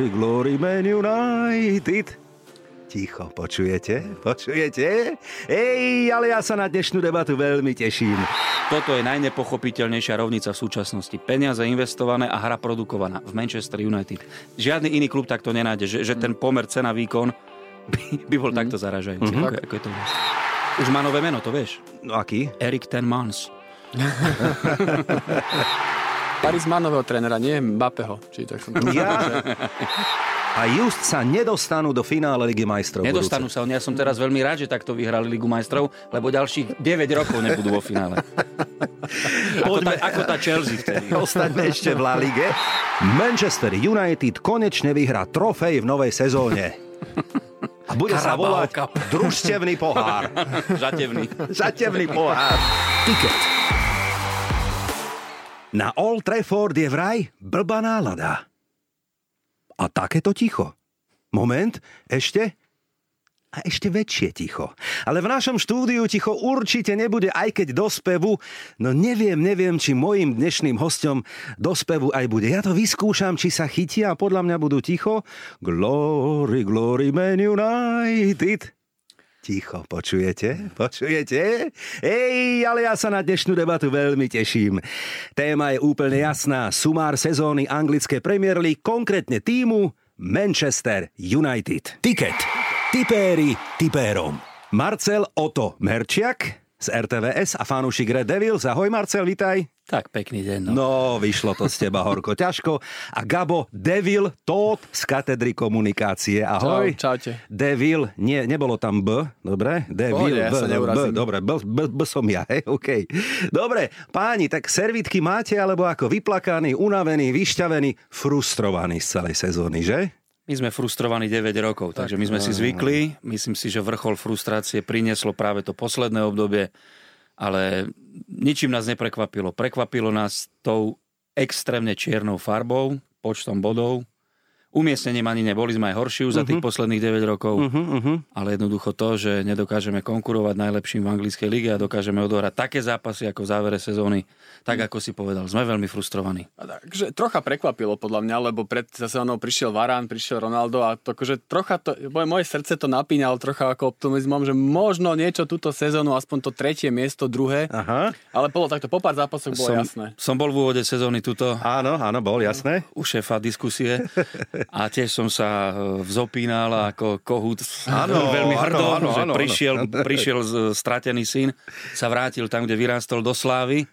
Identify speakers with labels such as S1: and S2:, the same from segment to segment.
S1: Glory, glory, Man United. Ticho, počujete? Počujete? Ej, ale ja sa na dnešnú debatu veľmi teším.
S2: Toto je najnepochopiteľnejšia rovnica v súčasnosti. Peniaze investované a hra produkovaná v Manchester United. Žiadny iný klub takto nenájde, že, že ten pomer cena-výkon by, by bol mm. takto zaražajúci. Mm-hmm. Ako, ako je to Už má nové meno, to vieš?
S1: No aký?
S2: Erik Ten Mans.
S3: Paris má nového trénera, nie Mbappého. Či tak som
S1: ja a Just sa nedostanú do finále Ligy majstrov.
S2: Nedostanú budúce. sa. Ja som teraz veľmi rád, že takto vyhrali Ligu majstrov, lebo ďalších 9 rokov nebudú vo finále. ako, tá, ako tá Chelsea vtedy.
S1: Ostaňme ešte v La Lige. Manchester United konečne vyhrá trofej v novej sezóne. A bude Carabao sa volať Cup. družstevný pohár.
S2: Žatevný.
S1: Žatevný pohár. Ticket. Na Old Trafford je vraj blbá nálada. A takéto ticho. Moment, ešte? A ešte väčšie ticho. Ale v našom štúdiu ticho určite nebude, aj keď do spevu. No neviem, neviem, či mojim dnešným hostom do spevu aj bude. Ja to vyskúšam, či sa chytia a podľa mňa budú ticho. Glory, glory, Man United. Ticho, počujete? Počujete? Ej, ale ja sa na dnešnú debatu veľmi teším. Téma je úplne jasná. Sumár sezóny anglické Premier League, konkrétne týmu Manchester United. Ticket. Tipéri tipérom. Marcel Oto Merčiak z RTVS a fanúšik Red Devils. Ahoj Marcel, vitaj.
S2: Tak pekný deň.
S1: No. no, vyšlo to z teba horko ťažko. A Gabo Devil Tóth z katedry komunikácie. Ahoj.
S3: Čau, čaute.
S1: Devil, nie, nebolo tam B, dobre? Devil,
S3: Pohode, ja B,
S1: B, dobre, B, B, B, som ja, hej, OK. Dobre, páni, tak servítky máte, alebo ako vyplakaný, unavený, vyšťavený, frustrovaný z celej sezóny, že?
S2: My sme frustrovaní 9 rokov, takže my sme si zvykli. Myslím si, že vrchol frustrácie prinieslo práve to posledné obdobie ale ničím nás neprekvapilo. Prekvapilo nás tou extrémne čiernou farbou, počtom bodov, Umiestnením ani neboli sme aj horší už uh-huh. za tých mhm. posledných 9 rokov, uh-huh, uh-huh. ale jednoducho to, že nedokážeme konkurovať najlepším v anglickej lige a dokážeme odohrať také zápasy ako v závere sezóny, tak ako si povedal, sme veľmi frustrovaní.
S3: Takže trocha prekvapilo podľa mňa, lebo pred sezónou prišiel Varán, prišiel Ronaldo a to, akože trocha to, moje srdce to napínalo trocha ako optimizmom, že možno niečo túto sezónu, aspoň to tretie miesto, druhé, Aha. ale bolo takto, po pár zápasoch bolo
S2: som,
S3: jasné.
S2: Som bol v úvode sezóny tuto.
S1: Áno, áno, bol jasné.
S2: U šéfa diskusie. A tiež som sa e, vzopínal ako kohút ano, veľmi hrdo, ano, ano, že ano, prišiel, ano. prišiel stratený syn, sa vrátil tam, kde vyrástol do slávy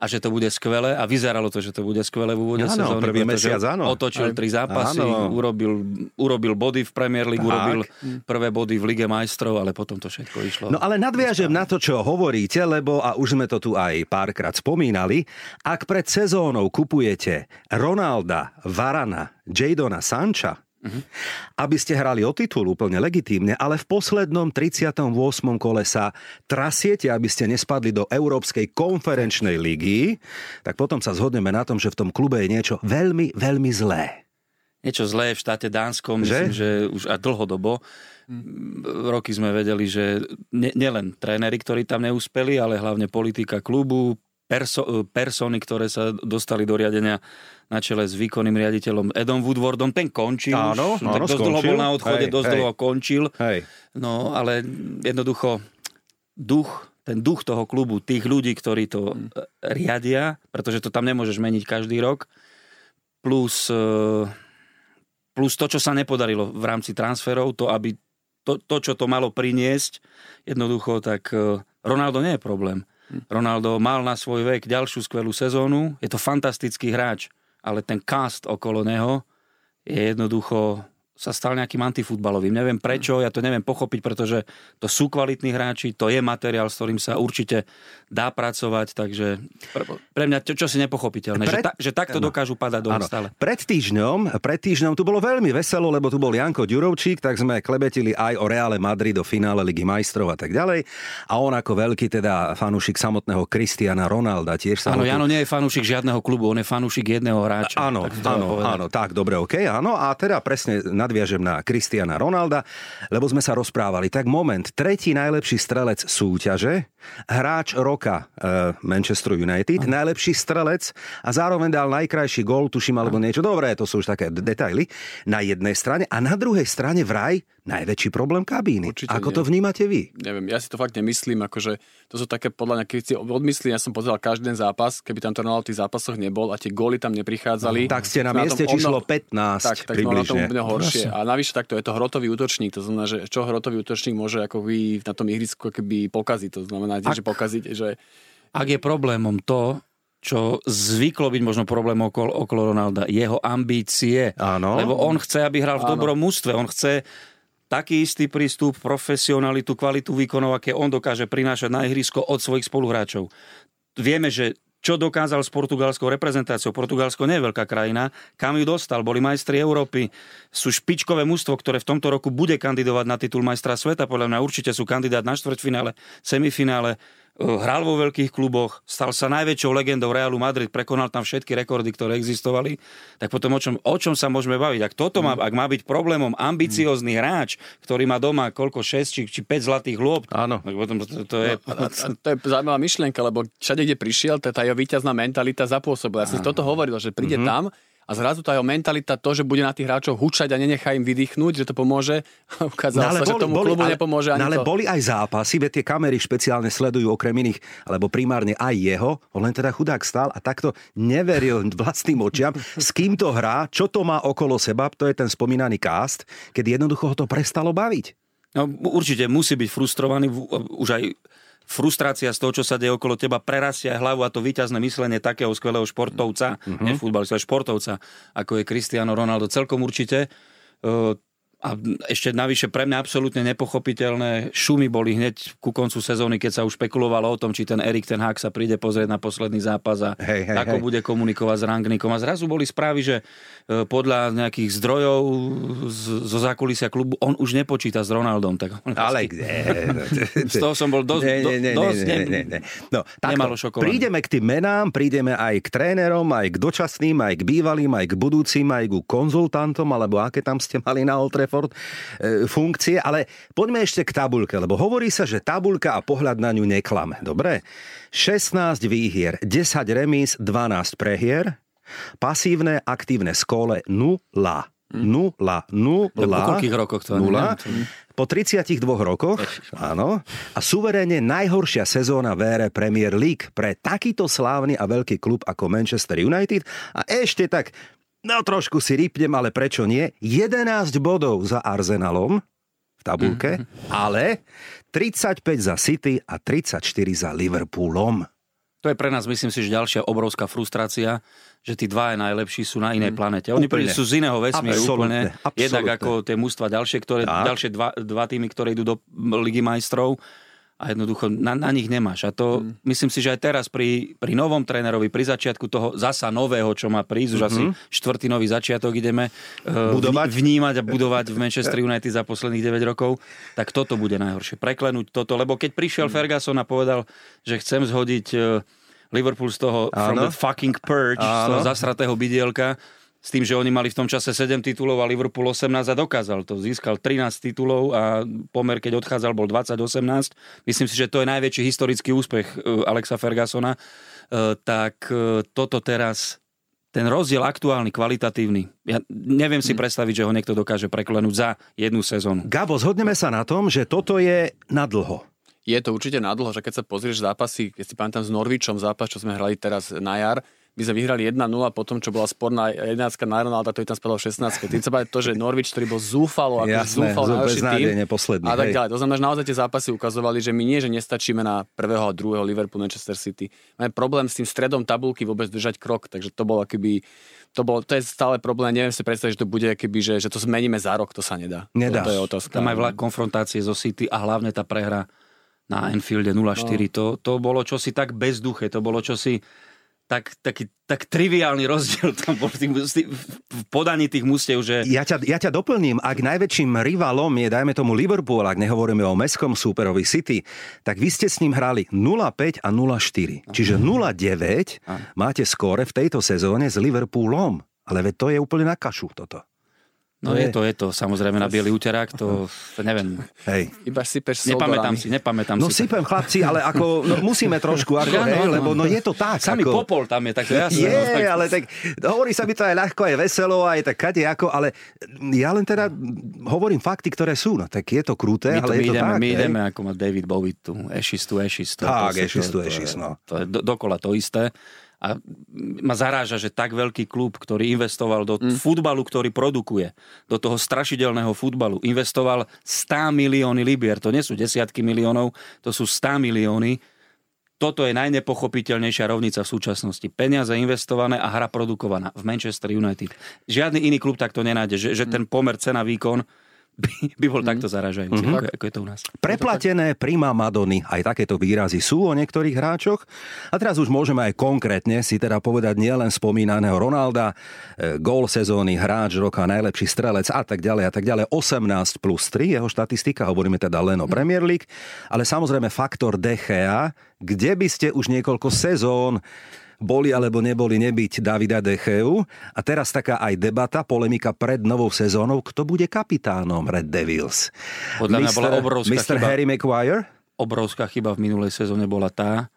S2: a že to bude skvelé a vyzeralo to, že to bude skvelé v úvode áno, sezóny.
S1: Prvý mesiac, áno.
S2: Otočil tri zápasy, urobil, urobil body v Premier League, tak. urobil prvé body v Lige majstrov, ale potom to všetko išlo.
S1: No ale nadviažem na to, čo hovoríte, lebo a už sme to tu aj párkrát spomínali, ak pred sezónou kupujete Ronalda, Varana, Jadona Sancha, Uh-huh. Aby ste hrali o titul úplne legitímne, ale v poslednom 38. kole sa trasiete, aby ste nespadli do Európskej konferenčnej ligy, tak potom sa zhodneme na tom, že v tom klube je niečo veľmi, veľmi zlé.
S2: Niečo zlé v štáte Dánsko, myslím, že, že už a dlhodobo. Roky sme vedeli, že ne, nielen tréneri, ktorí tam neúspeli, ale hlavne politika klubu, perso, persony, ktoré sa dostali do riadenia na čele s výkonným riaditeľom Edom Woodwardom. Ten končil áno, už, áno, tak dosť dlho bol na odchode, hej, dosť hej. dlho končil. Hej. No ale jednoducho duch, ten duch toho klubu, tých ľudí, ktorí to hmm. riadia, pretože to tam nemôžeš meniť každý rok, plus, e, plus to, čo sa nepodarilo v rámci transferov, to, aby to, to čo to malo priniesť, jednoducho, tak e, Ronaldo nie je problém. Ronaldo mal na svoj vek ďalšiu skvelú sezónu, je to fantastický hráč ale ten cast okolo neho je jednoducho sa stal nejakým antifutbalovým. Neviem prečo, ja to neviem pochopiť, pretože to sú kvalitní hráči, to je materiál, s ktorým sa určite dá pracovať, takže pre, mňa čo, čo si nepochopiteľné, pred... že, ta, že takto no. dokážu padať do stále.
S1: Pred týždňom, pred týždňom tu bolo veľmi veselo, lebo tu bol Janko Ďurovčík, tak sme klebetili aj o Reále Madrid do finále Ligy majstrov a tak ďalej. A on ako veľký teda fanúšik samotného Kristiana Ronalda tiež sa...
S2: Áno, Jano nie je fanúšik žiadneho klubu, on je fanúšik jedného hráča.
S1: Áno, áno, áno, tak, dobre, OK, áno. A teda presne nadviažem na Kristiana Ronalda, lebo sme sa rozprávali. Tak moment, tretí najlepší strelec súťaže, hráč roka uh, Manchester United, Aha. najlepší strelec a zároveň dal najkrajší gól, tuším, alebo niečo. Dobré, to sú už také detaily. Na jednej strane a na druhej strane vraj najväčší problém kabíny. Určite Ako nie. to vnímate vy?
S3: Neviem, ja si to fakt nemyslím, akože to sú také podľa mňa, keď si odmyslím, ja som pozeral každý den zápas, keby tam to Ronaldo v tých zápasoch nebol a tie góly tam neprichádzali.
S1: Tak ste na mieste na číslo 15
S3: tak, tak
S1: približne.
S3: na tom úplne horšie. A navyše takto je to hrotový útočník, to znamená, že čo hrotový útočník môže ako vy na tom ihrisku keby pokaziť, to znamená, ak, že pokaziť, že...
S2: Ak je problémom to, čo zvyklo byť možno problém okolo, okolo Ronalda, jeho ambície.
S1: Áno.
S2: Lebo on chce, aby hral v Áno. dobrom mústve. On chce taký istý prístup, profesionalitu, kvalitu výkonov, aké on dokáže prinášať na ihrisko od svojich spoluhráčov. Vieme, že čo dokázal s portugalskou reprezentáciou. Portugalsko nie je veľká krajina. Kam ju dostal? Boli majstri Európy. Sú špičkové mužstvo, ktoré v tomto roku bude kandidovať na titul majstra sveta. Podľa mňa určite sú kandidát na štvrťfinále, semifinále. Hral vo veľkých kluboch, stal sa najväčšou legendou Realu Madrid, prekonal tam všetky rekordy, ktoré existovali, tak potom o čom, o čom sa môžeme baviť? Ak toto má, ak má byť problémom ambiciózny hráč, ktorý má doma koľko 6 či, či 5 zlatých lôb,
S1: Áno.
S2: tak potom to, to je...
S3: No, a, a, to je zaujímavá myšlienka, lebo všade, kde prišiel, tá, tá jeho víťazná mentalita zapôsobila. Ja som toto hovoril, že príde mm-hmm. tam a zrazu tá jeho mentalita, to, že bude na tých hráčov hučať a nenechá im vydýchnuť, že to pomôže, ukázalo no, sa, boli, že tomu boli, klubu ale, nepomôže ani
S1: no, ale
S3: to.
S1: boli aj zápasy, veď tie kamery špeciálne sledujú okrem iných, alebo primárne aj jeho, on len teda chudák stál a takto neveril vlastným očiam, s kým to hrá, čo to má okolo seba, to je ten spomínaný cast, keď jednoducho ho to prestalo baviť.
S2: No, určite musí byť frustrovaný už aj frustrácia z toho, čo sa deje okolo teba, prerastia hlavu a to víťazné myslenie takého skvelého športovca, mm-hmm. nie futbalista, športovca, ako je Cristiano Ronaldo, celkom určite. A ešte navyše pre mňa absolútne nepochopiteľné šumy boli hneď ku koncu sezóny, keď sa už špekulovalo o tom, či ten Erik ten Hák sa príde pozrieť na posledný zápas a hej, hej, ako hej. bude komunikovať s Rangnikom. A zrazu boli správy, že e, podľa nejakých zdrojov zo zákulisia klubu on už nepočíta s Ronaldom. Tak
S1: Ale kde?
S2: Z toho som bol dosť, nie, nie, nie, dosť nie, nie, nie.
S1: No, nemalo šokovaný. Prídeme k tým menám, prídeme aj k trénerom, aj k dočasným, aj k bývalým, aj k budúcim, aj k konzultantom, alebo aké tam ste mali na Oltre Trafford e, funkcie, ale poďme ešte k tabulke, lebo hovorí sa, že tabulka a pohľad na ňu neklame. Dobre? 16 výhier, 10 remíz, 12 prehier, pasívne, aktívne skóle 0. Nula, nula.
S2: Po koľkých rokoch to?
S1: Nula. Po 32 rokoch, áno. A suverénne najhoršia sezóna v ére Premier League pre takýto slávny a veľký klub ako Manchester United. A ešte tak No trošku si rýpnem, ale prečo nie? 11 bodov za Arsenalom v tabulke, mm-hmm. ale 35 za City a 34 za Liverpoolom.
S2: To je pre nás, myslím si, že ďalšia obrovská frustrácia, že tí dva najlepší sú na inej mm. planete. Oni úplne. sú z iného vesmíru úplne. Absolutne. Jednak ako tie mužstva ďalšie, ktoré, ďalšie dva, dva týmy, ktoré idú do Ligy majstrov a jednoducho na, na nich nemáš. A to mm. myslím si, že aj teraz pri, pri novom trénerovi, pri začiatku toho zasa nového, čo má prísť, už mm-hmm. asi štvrtý nový začiatok ideme uh, budovať. vnímať a budovať v Manchester United za posledných 9 rokov, tak toto bude najhoršie. Preklenúť toto, lebo keď prišiel mm. Ferguson a povedal, že chcem zhodiť uh, Liverpool z toho Áno. from the fucking purge, Áno. z toho zasratého bydielka, s tým, že oni mali v tom čase 7 titulov a Liverpool 18 a dokázal to. Získal 13 titulov a pomer, keď odchádzal, bol 20-18. Myslím si, že to je najväčší historický úspech e, Alexa Fergusona. E, tak e, toto teraz ten rozdiel aktuálny, kvalitatívny, ja neviem si hm. predstaviť, že ho niekto dokáže preklenúť za jednu sezónu.
S1: Gabo, zhodneme sa na tom, že toto je na dlho.
S3: Je to určite na dlho, že keď sa pozrieš zápasy, keď si pamätám s Norvičom zápas, čo sme hrali teraz na jar, my sme vyhrali 1-0 potom, čo bola sporná 11 na Ronalda, to je tam spadlo 16. Tým sa to, že Norwich, ktorý bol zúfalo, ako Jasné, zúfalo najlepší tým.
S1: Posledný,
S3: a tak ďalej. To znamená, že naozaj tie zápasy ukazovali, že my nie, že nestačíme na prvého a druhého Liverpool, Manchester City. Máme problém s tým stredom tabulky vôbec držať krok, takže to bolo akoby to, bol, to je stále problém, neviem si predstaviť, že to bude keby, že, že to zmeníme za rok, to sa nedá.
S1: Nedá.
S2: To, to je otázka. Tam aj vlak konfrontácie zo City a hlavne tá prehra na Enfielde 0-4, no. to, to bolo čosi tak bezduché, to bolo čosi tak, taký, tak triviálny rozdiel tam bol tým, v podaní tých mústev, že...
S1: Ja ťa, ja ťa doplním, ak najväčším rivalom je, dajme tomu Liverpool, ak nehovoríme o mestskom súperovi City, tak vy ste s ním hrali 0-5 a 0-4. Čiže 0-9 máte skóre v tejto sezóne s Liverpoolom. Ale veď to je úplne na kašu toto.
S2: No je to, je to, samozrejme na biely úterák, to, to neviem.
S1: Hej.
S3: Iba sypeš
S2: Nepamätám si, nepamätám
S1: no, si. No sypem chlapci, ale ako no, musíme trošku, ako, hej, no, lebo no je to tak.
S2: Samý
S1: ako...
S2: popol tam je, tak to jasné.
S1: Je, no, tak... ale tak hovorí sa mi to aj ľahko, aj veselo, aj tak kade ako, ale ja len teda hovorím fakty, ktoré sú, no tak je to kruté,
S2: my
S1: ale
S2: my
S1: je to
S2: ideme,
S1: tak.
S2: My hej? ideme, ako má David Bowie tu, ešis tu, ešis.
S1: Tak, ešis tu, ešis, no.
S2: To je do, dokola to isté. A ma zaráža, že tak veľký klub, ktorý investoval do mm. futbalu, ktorý produkuje, do toho strašidelného futbalu, investoval 100 milióny libier. To nie sú desiatky miliónov, to sú 100 milióny. Toto je najnepochopiteľnejšia rovnica v súčasnosti. Peniaze investované a hra produkovaná v Manchester United. Žiadny iný klub takto nenájde, že, že ten pomer cena-výkon by, by bol mm. takto zaražajúci, mm-hmm. ako, ako je to u nás.
S1: Preplatené prima Madony, aj takéto výrazy sú o niektorých hráčoch. A teraz už môžeme aj konkrétne si teda povedať nielen spomínaného Ronalda, e, gól sezóny, hráč roka, najlepší strelec a tak ďalej a tak ďalej. 18 plus 3 jeho štatistika, hovoríme teda len o mhm. Premier League, ale samozrejme faktor DCA, kde by ste už niekoľko sezón boli alebo neboli nebyť Davida Decheu. A teraz taká aj debata, polemika pred novou sezónou, kto bude kapitánom Red Devils.
S2: Podľa mňa bola obrovská
S1: Mr. chyba. Harry Maguire?
S2: Obrovská chyba v minulej sezóne bola tá,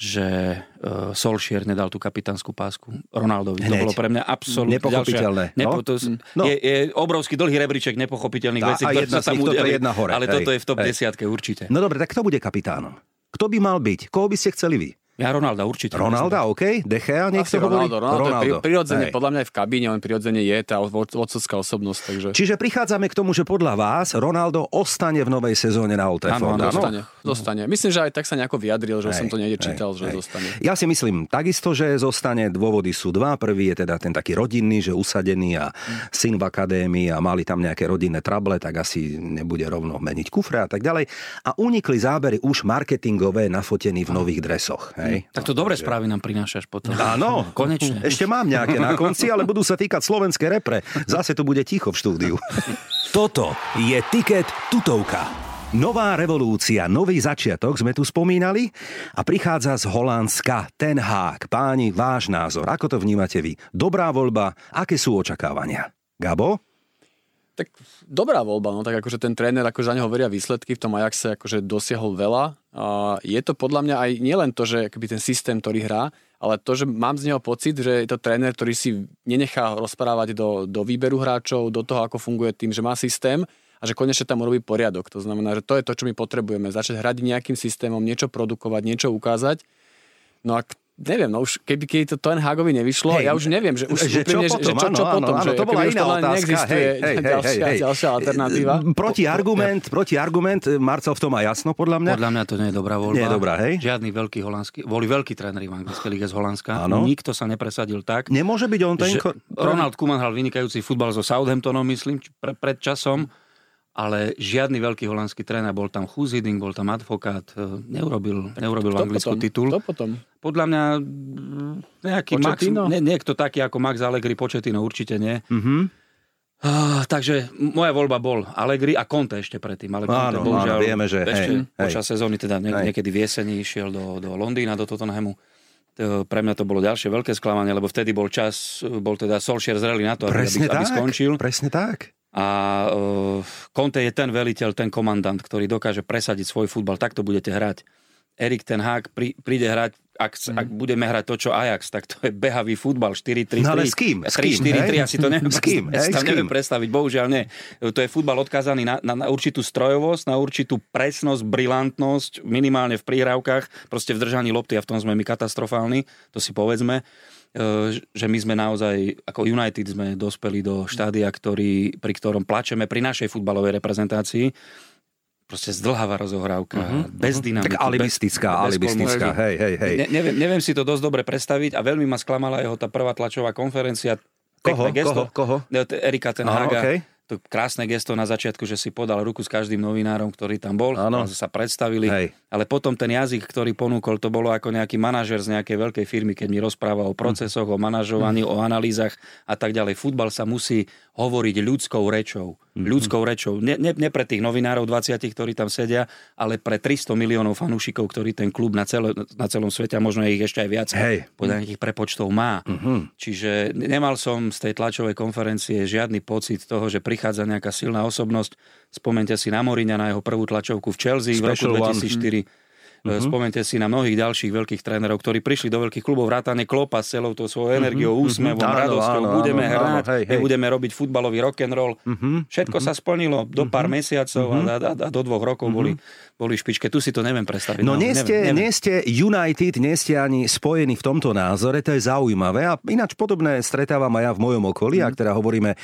S2: že uh, Solskjaer nedal tú kapitánsku pásku Ronaldovi. Hneď. To bolo pre mňa absolútne
S1: Nepochopiteľné.
S2: Ďalšia, nepo, to, no. je, je obrovský dlhý rebríček nepochopiteľných vecí,
S1: ktoré sa tam udeli, jedna hore.
S2: Ale hej, toto je v top hej. desiatke určite.
S1: No dobre, tak kto bude kapitánom? Kto by mal byť? Koho by ste chceli vy?
S2: Ja Ronalda určite.
S1: Ronalda, OK. Dechea, nech sa hovorí.
S3: Ronaldo, Ronaldo, Ronaldo. Je prirodzene, Hej. podľa mňa aj v kabíne, on prirodzene je tá vodcovská osobnosť. Takže...
S1: Čiže prichádzame k tomu, že podľa vás Ronaldo ostane v novej sezóne na Old Trafford.
S3: Áno, zostane, zostane. Myslím, že aj tak sa nejako vyjadril, že hej, som to niekde čítal, hej, že hej. zostane.
S1: Ja si myslím takisto, že zostane. Dôvody sú dva. Prvý je teda ten taký rodinný, že usadený a syn v akadémii a mali tam nejaké rodinné trable, tak asi nebude rovno meniť kufre a tak ďalej. A unikli zábery už marketingové nafotení v nových dresoch. Hej?
S2: Tak to dobre správy nám prinášaš potom.
S1: Áno,
S2: konečne.
S1: Ešte mám nejaké na konci, ale budú sa týkať slovenské repre. Zase tu bude ticho v štúdiu.
S4: Toto je Tiket tutovka. Nová revolúcia, nový začiatok sme tu spomínali a prichádza z Holandska ten hák. Páni, váš názor, ako to vnímate vy? Dobrá voľba, aké sú očakávania? Gabo?
S3: Tak dobrá voľba, no tak akože ten tréner, akože za neho veria výsledky, v tom Ajaxe akože dosiahol veľa. A je to podľa mňa aj nielen to, že ten systém, ktorý hrá, ale to, že mám z neho pocit, že je to tréner, ktorý si nenechá rozprávať do, do výberu hráčov, do toho, ako funguje tým, že má systém a že konečne tam urobí poriadok. To znamená, že to je to, čo my potrebujeme. Začať hrať nejakým systémom, niečo produkovať, niečo ukázať. No a neviem, no už keby, keby to Ten Hagovi nevyšlo, hey, ja už neviem, že už
S1: že čo
S3: úplne,
S1: potom,
S3: že čo, čo áno, potom, áno, že
S1: to bola iná
S3: otázka, neexistuje hej, hej, ďalšia, hej, ďalšia alternatíva.
S1: Proti argument, proti argument, Marcel v tom má jasno, podľa mňa.
S2: Podľa mňa to nie je dobrá voľba.
S1: Nie je dobrá, hej?
S2: Žiadny veľký holandský, boli veľkí tréneri v anglickej lige z Holandska, áno. nikto sa nepresadil tak.
S1: Nemôže byť on ten...
S2: Ronald Koeman hral vynikajúci futbal so Southamptonom, myslím, pre, pred časom ale žiadny veľký holandský tréner, bol tam Huziding, bol tam advokát, e, neurobil, neurobil v Anglicku
S3: potom?
S2: titul.
S3: To potom?
S2: Podľa mňa nejaký Max, nie, niekto taký ako Max Allegri, Početino určite nie.
S1: Mm-hmm.
S2: Uh, takže moja voľba bol Allegri a Conte ešte predtým. Ale Conte,
S1: áno, bohužiaľ, áno, vieme, že
S2: ešte hej, počas hej. sezóny, teda nie, niekedy v jeseni išiel do, do Londýna, do Tottenhamu. To, pre mňa to bolo ďalšie veľké sklamanie, lebo vtedy bol čas, bol teda Solskjaer zrelý na to,
S1: presne
S2: aby,
S1: tak,
S2: aby skončil.
S1: Presne tak.
S2: A uh, Conte je ten veliteľ, ten komandant, ktorý dokáže presadiť svoj futbal. Takto budete hrať. Erik ten Hák prí, príde hrať, ak, mm. ak budeme hrať to, čo Ajax, tak to je behavý futbal 4-3-3.
S1: No ale s kým?
S2: 3-4-3, asi to neviem,
S1: s kým?
S2: Hej, tam neviem predstaviť, bohužiaľ nie. To je futbal odkázaný na, na, na určitú strojovosť, na určitú presnosť, brilantnosť, minimálne v príhrávkach, proste v držaní lopty a v tom sme my katastrofálni, to si povedzme. Že my sme naozaj, ako United sme dospeli do štádia, ktorý, pri ktorom plačeme pri našej futbalovej reprezentácii. Proste zdlhavá rozohrávka, uh-huh, bez dynamiky.
S1: Tak alibistická, bez, alibistická, bez hej, hej, hej.
S2: Ne, neviem, neviem si to dosť dobre predstaviť a veľmi ma sklamala jeho tá prvá tlačová konferencia.
S1: Koho? Koho? Koho?
S2: Erika Tenhaga. Aha, okay to krásne gesto na začiatku, že si podal ruku s každým novinárom, ktorý tam bol, ano. sa predstavili, Hej. ale potom ten jazyk, ktorý ponúkol, to bolo ako nejaký manažer z nejakej veľkej firmy, keď mi rozprával o procesoch, mm. o manažovaní, mm. o analýzach a tak ďalej. Futbal sa musí hovoriť ľudskou rečou. Mm-hmm. Ľudskou rečou. Ne, ne, ne pre tých novinárov 20, ktorí tam sedia, ale pre 300 miliónov fanúšikov, ktorí ten klub na, celé, na celom svete, a možno ich ešte aj viac, Hej. podľa nejakých prepočtov má. Mm-hmm. Čiže nemal som z tej tlačovej konferencie žiadny pocit toho, že prichádza nejaká silná osobnosť. Spomente si na Moriňa, na jeho prvú tlačovku v Chelsea Special v roku 2004. One. Mm-hmm. Spomente si na mnohých ďalších veľkých trénerov, ktorí prišli do veľkých klubov, vrátane Klopa s celou tou svojou mhm, energiou, mm-hmm. úsmevom, áno, radosťou. Áno, budeme áno, hrať, áno, hej, hej. budeme robiť futbalový rock and roll. Mm-hmm. Všetko mm-hmm. sa splnilo do pár mm-hmm. mesiacov mm-hmm. a, a, a do dvoch rokov mm-hmm. boli boli špičke. Tu si to neviem predstaviť.
S1: No, no nie, ste, neviem, neviem. nie ste United, nie ste ani spojení v tomto názore, to je zaujímavé. A ináč podobné stretávam aj ja v mojom okolí, mm. ak teda hovoríme e,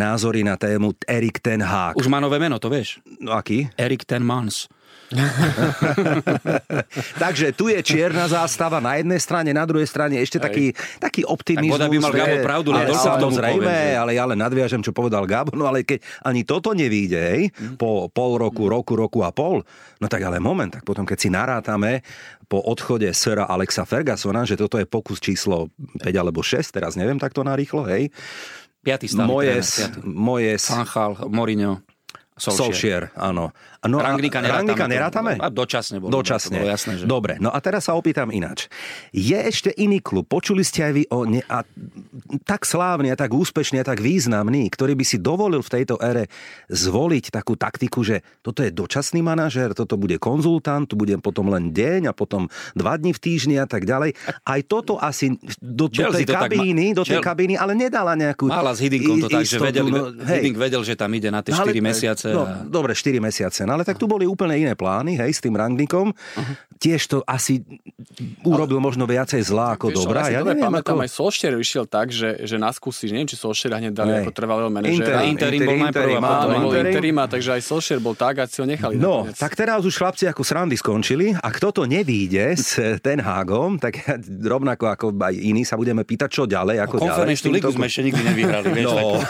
S1: názory na tému Erik Ten Hag.
S2: Už má nové meno, to vieš?
S1: No aký?
S2: Erik Ten Mans.
S1: Takže tu je čierna zástava na jednej strane, na druhej strane ešte taký, taký optimizmus. Tak
S2: by mal Gabo pravdu,
S1: ale samozrejme, ale ja len nadviažem, čo povedal Gabo, no ale keď ani toto nevíde, hej, mm. po pol roku, roku, roku a pol, no tak ale moment, tak potom keď si narátame po odchode Sera Alexa Fergusona, že toto je pokus číslo 5 alebo 6, teraz neviem takto narýchlo, hej,
S2: Piatý stále
S1: moje, moje...
S2: Sanchal, Mourinho.
S1: Solskjaer. Solskjaer, áno.
S2: No Rangnika nerátame.
S1: Rangnika nerátame?
S2: A dočasne bolo.
S1: Dočasne.
S2: Bolo jasné, že...
S1: Dobre, no a teraz sa opýtam ináč. Je ešte iný klub, počuli ste aj vy o ne, a, tak slávny a tak úspešný a tak významný, ktorý by si dovolil v tejto ére zvoliť takú taktiku, že toto je dočasný manažer, toto bude konzultant, tu budem potom len deň a potom dva dní v týždni a tak ďalej. Aj toto asi do, do tej kabíny, ma... do tej kabíny, ale nedala nejakú
S2: Mala s Hiddinkom to tak, že vedel, no, vedel, že tam ide na tie 4 mesiace.
S1: No, a... dobre, 4 mesiace. Ale tak tu boli úplne iné plány, hej, s tým Rangnikom. Uh-huh. Tiež to asi urobil ale... možno viacej zlá ako vieš, dobrá.
S3: Ja neviem, pamätám, ako... aj Solskjaer vyšiel tak, že, že nás skúsi, neviem, či Solskjaer hneď dali ako trvalého manažera.
S2: Interim, bol najprv a potom
S3: interim, takže aj Solskjaer bol tak a si ho nechali.
S1: No, nakoniec. tak teraz už chlapci ako srandy skončili a kto to nevíde s Ten Hágom, tak rovnako ako aj iní sa budeme pýtať, čo ďalej. Ako
S2: Konferenčnú ligu sme ešte nikdy nevyhrali. Vieš, no.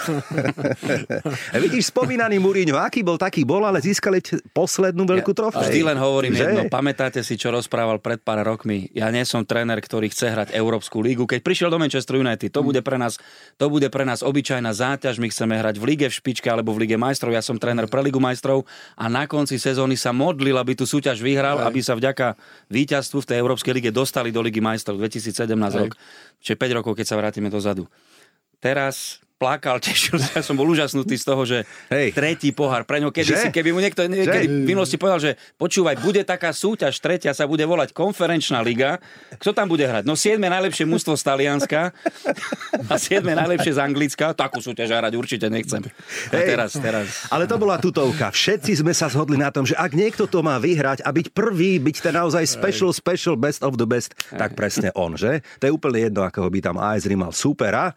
S1: Vidíš, spomínaný Mourinho, aký bol, taký bol, ale získali poslednú veľkú trofej.
S2: Vždy len hovorím že? jedno, pamätáte si, čo rozprával pred pár rokmi. Ja nie som tréner, ktorý chce hrať Európsku lígu. Keď prišiel do Manchester United, to, mm. bude pre nás, to bude pre nás obyčajná záťaž. My chceme hrať v lige v špičke alebo v lige majstrov. Ja som tréner pre ligu majstrov a na konci sezóny sa modlil, aby tú súťaž vyhral, Aj. aby sa vďaka víťazstvu v tej Európskej lige dostali do ligy majstrov 2017 Aj. rok. Čiže 5 rokov, keď sa vrátime dozadu. Teraz plakal, tešil sa, ja som bol úžasnutý z toho, že Hej. tretí pohár pre ňo, kedy si, keby mu niekto niekedy v minulosti povedal, že počúvaj, bude taká súťaž, tretia sa bude volať konferenčná liga, kto tam bude hrať? No 7 najlepšie mústvo z Talianska a 7 najlepšie z Anglicka, takú súťaž hrať určite nechcem. A Hej. teraz, teraz.
S1: Ale to bola tutovka. Všetci sme sa zhodli na tom, že ak niekto to má vyhrať a byť prvý, byť ten naozaj special, special, best of the best, tak presne on, že? To je úplne jedno, ako by tam AS mal supera.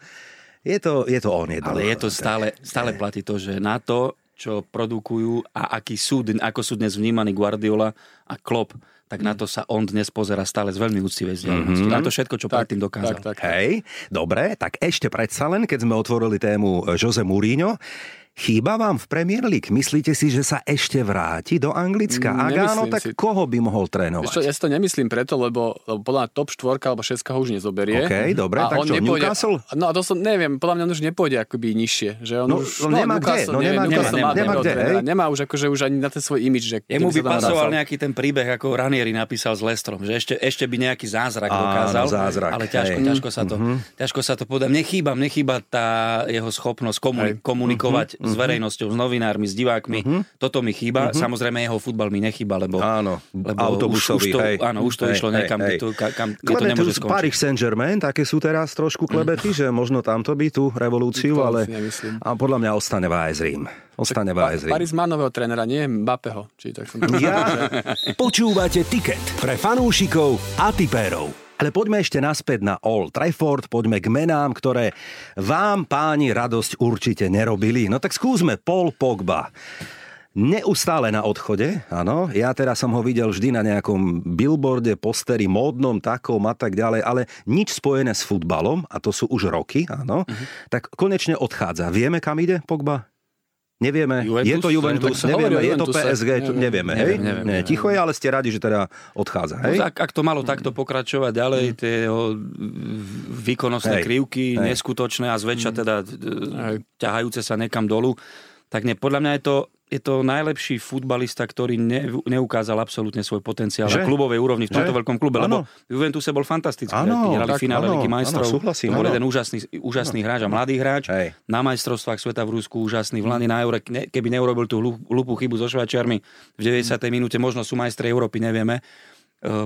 S1: Je to, je to on. Je to
S2: Ale je to stále, stále platí to, že na to, čo produkujú a aký sú, ako sú dnes vnímaní Guardiola a Klopp, tak na to sa on dnes pozera stále z veľmi úctivej vzdialenosti. Mm-hmm. Na to všetko, čo tak, predtým dokázal.
S1: Tak, tak, tak. Hej, dobre, tak ešte predsa len, keď sme otvorili tému Jose Mourinho, Chýba vám v Premier League? Myslíte si, že sa ešte vráti do Anglicka? Ak áno, tak si. koho by mohol trénovať?
S3: Čo, ja si to nemyslím preto, lebo, lebo podľa top 4 alebo 6 ho už nezoberie.
S1: OK, dobre, a tak on čo, nepôjde, Newcastle?
S3: No a to som, neviem, podľa mňa on už nepôjde akoby nižšie. Že on
S1: no,
S3: už,
S1: no, nemá kde, no nemá, nemá, nemá, nemá, kde,
S3: nemá už akože už ani na ten svoj imič. Že
S2: Jemu by pasoval nejaký ten príbeh, ako Ranieri napísal s Lestrom, že ešte, ešte by nejaký zázrak dokázal.
S1: zázrak,
S2: ale ťažko, ťažko, sa to, mhm. ťažko sa to podá. Mne chýba, mne chýba tá jeho schopnosť komunikovať mhm, s mhm. verejnosťou, s novinármi, s divákmi. Uh-huh. Toto mi chýba. Uh-huh. Samozrejme jeho futbal mi nechýba, lebo,
S1: áno,
S2: lebo autobusový, už, už to, hej. Áno, už to hej, išlo niekam, hej, kde to, kam, kde to nemôže skončiť.
S1: Paris Saint-Germain, také sú teraz trošku klebety, že možno tamto by tú revolúciu, ale a podľa mňa ostane AS Rím. ostane v AS
S3: Paris má nového trénera, nie Mbappého. Či tak som
S4: ja... Počúvate Ticket pre fanúšikov a tipérov.
S1: Ale poďme ešte naspäť na Old Trafford, poďme k menám, ktoré vám, páni, radosť určite nerobili. No tak skúsme Paul Pogba neustále na odchode, áno. Ja teraz som ho videl vždy na nejakom billboarde, posteri, módnom, takom a tak ďalej, ale nič spojené s futbalom, a to sú už roky, áno. Uh-huh. Tak konečne odchádza. Vieme, kam ide Pogba? Nevieme. Juventus, je to Juventus, nevieme. Je to PSG, neviem, nevieme, hej? Neviem, neviem, ticho je, ale ste radi, že teda odchádza, hej?
S2: No, tak, ak to malo takto pokračovať ďalej, mm. tie jeho výkonnostné hej. krivky, hej. neskutočné a zväčša mm. teda hej. ťahajúce sa nekam dolu, tak ne, podľa mňa je to je to najlepší futbalista, ktorý ne, neukázal absolútne svoj potenciál že? na klubovej úrovni v tomto že? veľkom klube, ano. lebo Juventuse bol fantastický. Ano, hrali tak, finále Ligy majstrov, ano, súhlasím, bol ano. jeden úžasný, úžasný ano. hráč a mladý hráč. Hej. Na majstrovstvách sveta v Rusku úžasný, v Lani na Eure, keby neurobil tú hlupú chybu so Švajčiarmi v 90. minúte, možno sú majstri Európy, nevieme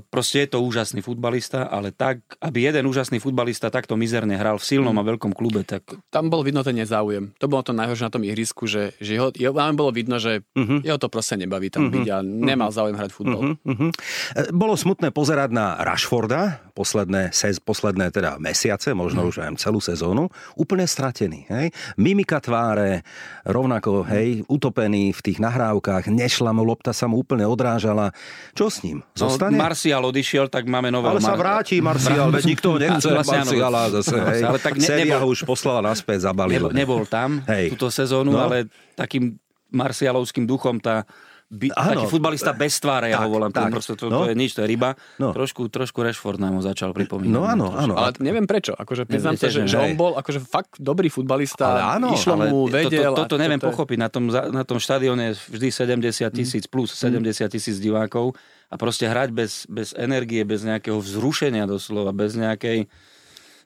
S2: proste je to úžasný futbalista, ale tak, aby jeden úžasný futbalista takto mizerne hral v silnom a veľkom klube, tak...
S3: Tam bol vidno ten nezáujem. To bolo to najhoršie na tom ihrisku, že, že jeho, jeho, bolo vidno, že uh-huh. jeho to proste nebaví tam uh-huh. byť a nemal záujem hrať futbal. Uh-huh.
S1: Bolo smutné pozerať na Rashforda, posledné, sez, posledné teda mesiace, možno uh-huh. už aj celú sezónu, úplne stratený. Hej? Mimika tváre, rovnako hej, utopený v tých nahrávkach, nešla mu, lopta sa mu úplne odrážala. Čo s ním? No, Zostane?
S2: No, Marcial odišiel, tak máme nového.
S1: Ale sa vráti Marcial, veď nikto nechce Marciala zase. Hej. Ale tak ne, Sevilla ho už poslala naspäť, zabalil.
S2: Nebol, nebol tam hej. túto sezónu, no. ale takým Marcialovským duchom tá by, ano, taký futbalista bez tváre, ja ho volám. Tak, proste, to, no, to je nič, to je ryba. No. Trošku, trošku Rashford nám ho začal pripomínať.
S1: No áno, áno.
S3: Ale neviem prečo. Akože priznám sa, že, že on bol akože fakt dobrý futbalista. Ale áno, išlo ale mu, vedel.
S2: To, to, toto neviem to pochopiť. Na tom, na tom štadióne je vždy 70 tisíc plus 70 tisíc divákov a proste hrať bez, bez energie, bez nejakého vzrušenia doslova, bez nejakej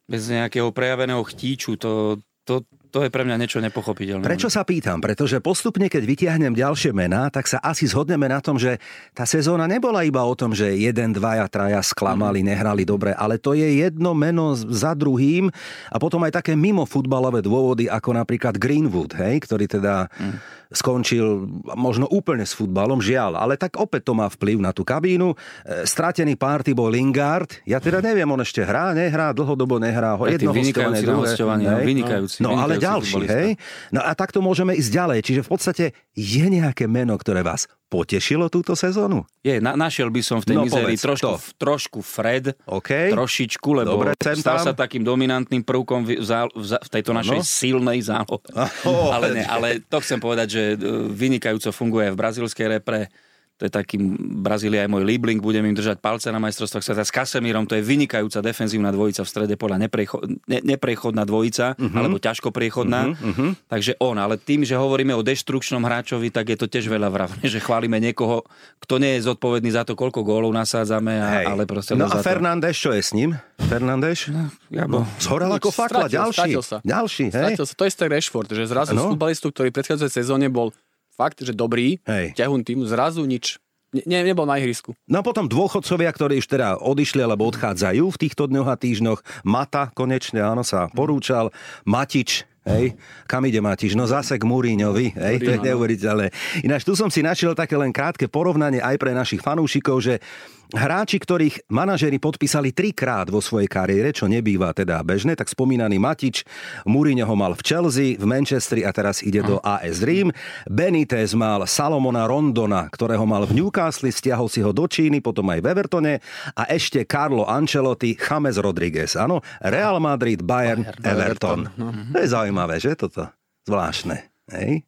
S2: bez nejakého prejaveného chtíču, to, to, to je pre mňa niečo nepochopiteľné.
S1: Prečo sa pýtam? Pretože postupne, keď vytiahnem ďalšie mená, tak sa asi zhodneme na tom, že tá sezóna nebola iba o tom, že jeden, dvaja, traja sklamali, mm. nehrali dobre, ale to je jedno meno za druhým a potom aj také mimo futbalové dôvody, ako napríklad Greenwood, hej, ktorý teda mm. Skončil možno úplne s futbalom, žiaľ, ale tak opäť to má vplyv na tú kabínu. E, stratený párty bol Lingard, ja teda neviem, on ešte hrá, nehrá, dlhodobo nehrá,
S2: jedno hostovanie, vynikajúci no, vynikajúci.
S1: No, ale ďalší, hej? No a takto môžeme ísť ďalej. Čiže v podstate je nejaké meno, ktoré vás potešilo túto sezónu?
S2: Je, na, našiel by som v tej no, mizérii trošku, trošku Fred, okay. trošičku, lebo Dobre, stal tam. sa takým dominantným prvkom v, v, v tejto našej silnej zálohe. Oh, ale, ne, ale to chcem povedať, že e, vynikajúco funguje v brazílskej repre to je taký Brazília je môj líbling, budem im držať palce na majstrovstvách sveta s Kasemírom, to je vynikajúca defenzívna dvojica v strede pola, neprecho, ne, neprechodná dvojica, uh-huh. alebo ťažko priechodná, uh-huh, uh-huh. takže on, ale tým, že hovoríme o deštrukčnom hráčovi, tak je to tiež veľa vravne, že chválime niekoho, kto nie je zodpovedný za to, koľko gólov nasádzame, a, ale proste...
S1: No a Fernández, čo je s ním? Fernández? No, ja no, zhoral ako fakla, ďalší.
S3: Sa.
S1: Ďalší, hej?
S3: Sa. To je Rashford, že zrazu no. futbalistu, ktorý v predchádzajúcej sezóne bol fakt, že dobrý, Hej. ťahun týmu, zrazu nič. Ne, nebol na ihrisku.
S1: No a potom dôchodcovia, ktorí už teda odišli alebo odchádzajú v týchto dňoch a týždňoch. Mata konečne, áno, sa porúčal. Matič, Hej, kam ide Matiš? No zase k Múriňovi, hej, to je neuveriteľné. Ináč tu som si našiel také len krátke porovnanie aj pre našich fanúšikov, že Hráči, ktorých manažeri podpísali trikrát vo svojej kariére, čo nebýva teda bežné, tak spomínaný Matič, Mourinho ho mal v Chelsea, v Manchesteri a teraz ide do AS Rím. Benitez mal Salomona Rondona, ktorého mal v Newcastle, stiahol si ho do Číny, potom aj v Evertone a ešte Carlo Ancelotti, James Rodriguez. Áno, Real Madrid, Bayern, Bayern Everton. Everton. To je zaujímavé, že toto? Zvláštne. Hej?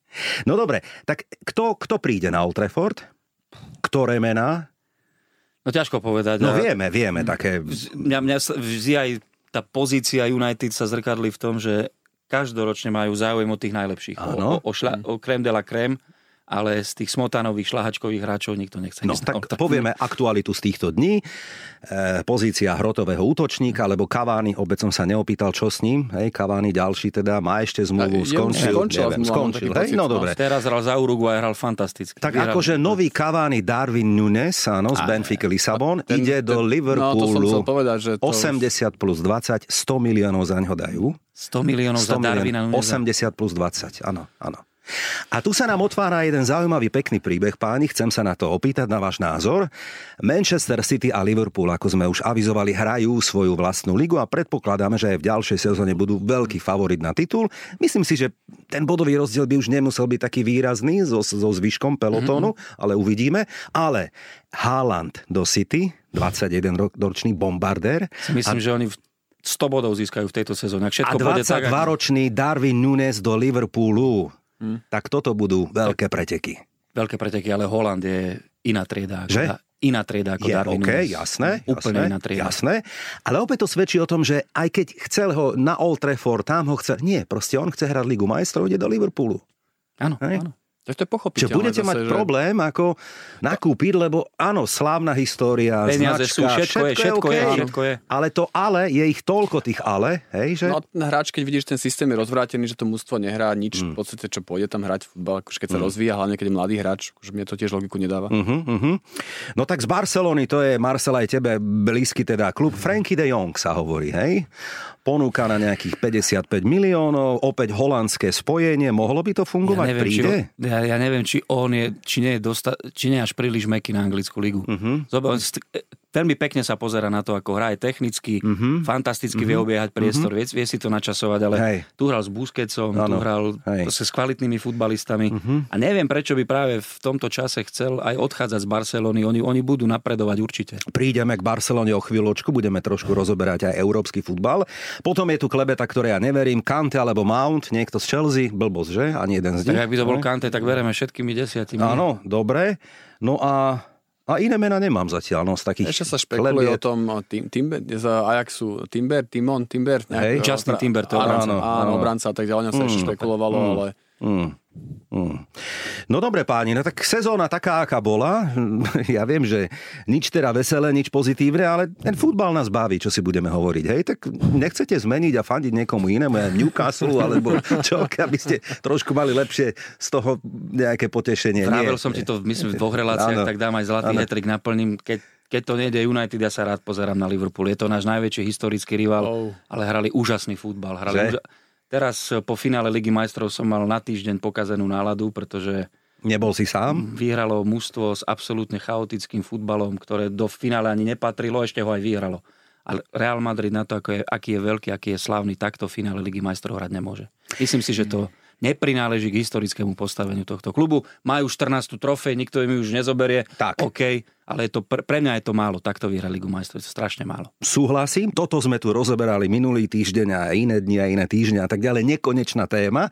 S1: No dobre, tak kto, kto príde na Old Trafford? Ktoré mená?
S2: No ťažko povedať.
S1: No vieme, vieme také...
S2: Mňa, mňa vždy aj tá pozícia United sa zrkadli v tom, že každoročne majú záujem o tých najlepších. O, o, o, šla, o krém de la krém ale z tých smotanových šlahačkových hráčov nikto nechce.
S1: No, tak, tak povieme aktualitu z týchto dní. E, pozícia hrotového útočníka, lebo Kavány, obec som sa neopýtal, čo s ním. Hej, Kavány ďalší teda, má ešte zmluvu, je, skončil.
S3: Skončil, neviem,
S1: skončil hej, no dobre.
S2: Teraz hral za Uruguay, hral fantasticky.
S1: Tak Vyhral... akože nový Kavány Darwin Nunes, áno, z Benfica Lisabon, ten, ide ten, do Liverpoolu. No, to povedať, že to... 80 plus 20, 100 miliónov za ňo dajú.
S2: 100 miliónov 100 za Darwina
S1: Nuneza. 80 plus 20, áno, áno. A tu sa nám otvára jeden zaujímavý pekný príbeh, páni, chcem sa na to opýtať, na váš názor. Manchester City a Liverpool, ako sme už avizovali, hrajú svoju vlastnú ligu a predpokladáme, že aj v ďalšej sezóne budú veľký favorit na titul. Myslím si, že ten bodový rozdiel by už nemusel byť taký výrazný so, so zvyškom pelotónu, mm-hmm. ale uvidíme. Ale Haaland do City, 21-ročný bombardér.
S2: Myslím, a... že oni 100 bodov získajú v tejto sezóne.
S1: Všetko a 22-ročný Darwin Nunes do Liverpoolu. Hmm. Tak toto budú veľké preteky.
S2: Veľké preteky, ale Holand je iná trieda. Že? Ako iná trieda ako je, Darwin
S1: okay, jasné,
S2: Úplne
S1: jasné,
S2: iná trieda.
S1: Jasné, ale opäť to svedčí o tom, že aj keď chcel ho na Old Trafford, tam ho chce, nie, proste on chce hrať Ligu majstrov, ide do Liverpoolu.
S2: Áno, áno.
S3: Tak to je pochopiteľné.
S1: Že budete zase, mať že... problém ako nakúpiť, lebo áno, slávna história,
S2: Peniaze
S1: značka,
S2: sú, všetko, všetko, je, všetko, je, okay, všetko je.
S1: Ale to ale, je ich toľko tých ale, hej, že...
S3: No hráč, keď vidíš, ten systém je rozvrátený, že to mústvo nehrá nič, mm. v podstate, čo pôjde tam hrať futbal, akože keď sa mm. rozvíja, hlavne keď je mladý hráč, akože mne to tiež logiku nedáva.
S1: Uh-huh, uh-huh. No tak z Barcelony, to je Marcel aj tebe blízky teda klub, Frankie de Jong sa hovorí, hej? ponúka na nejakých 55 miliónov, opäť holandské spojenie, mohlo by to fungovať? Ja neviem, Príde?
S2: Či, ja, ja neviem, či on je, či nie je, dosta, či nie je až príliš meký na anglickú ligu. Uh-huh. Zobar, veľmi pekne sa pozera na to, ako hraje technicky, uh-huh. fantasticky uh-huh. vie obiehať priestor, uh-huh. vie, vie si to načasovať, ale Hej. tu hral s Busquetsom, ano. tu hral s kvalitnými futbalistami uh-huh. a neviem, prečo by práve v tomto čase chcel aj odchádzať z Barcelony. Oni, oni budú napredovať určite.
S1: Prídeme k Barcelone o chvíľočku, budeme trošku rozoberať aj európsky futbal. Potom je tu klebeta, ktoré ja neverím, Kante alebo Mount, niekto z Chelsea, blbosť, že? Ani jeden z nich.
S2: Tak ak by to bol Kante, tak vereme všetkými desiatimi.
S1: Áno, dobre. No a a iné mena nemám zatiaľ, no z takých
S3: Ešte sa špekuluje o tom o tim, Timber, z Ajaxu Timber, Timon, Timber.
S2: Hej, Justin Timber, to
S3: áno, áno, áno, obranca, tak ďalej sa mm, ešte špekulovalo, mm, ale... Mm.
S1: Mm. No dobre páni, no tak sezóna taká, aká bola. Ja viem, že nič teda veselé, nič pozitívne, ale ten futbal nás baví, čo si budeme hovoriť. Hej, tak nechcete zmeniť a fandiť niekomu inému, ja Newcastle, alebo čo, aby ste trošku mali lepšie z toho nejaké potešenie.
S2: Vrável som ti to, myslím, v dvoch reláciách, tak dám aj zlatý hetrik, naplním, keď keď to nejde United, ja sa rád pozerám na Liverpool. Je to náš najväčší historický rival, oh. ale hrali úžasný futbal. Hrali úža- Teraz eh, po finále Ligy majstrov som mal na týždeň pokazenú náladu, pretože
S1: Nebol si sám?
S2: Vyhralo mužstvo s absolútne chaotickým futbalom, ktoré do finále ani nepatrilo, ešte ho aj vyhralo. Ale Real Madrid na to, ako je, aký je veľký, aký je slávny, takto finále Ligy majstrov hrať nemôže. Myslím si, že to neprináleží k historickému postaveniu tohto klubu. Majú 14. trofej, nikto im už nezoberie. Tak. OK, ale je to, pre, pre mňa je to málo, takto vyhrať Ligu majstrov, je to strašne málo.
S1: Súhlasím, toto sme tu rozoberali minulý týždeň a iné dni a iné týždňa a tak ďalej, nekonečná téma.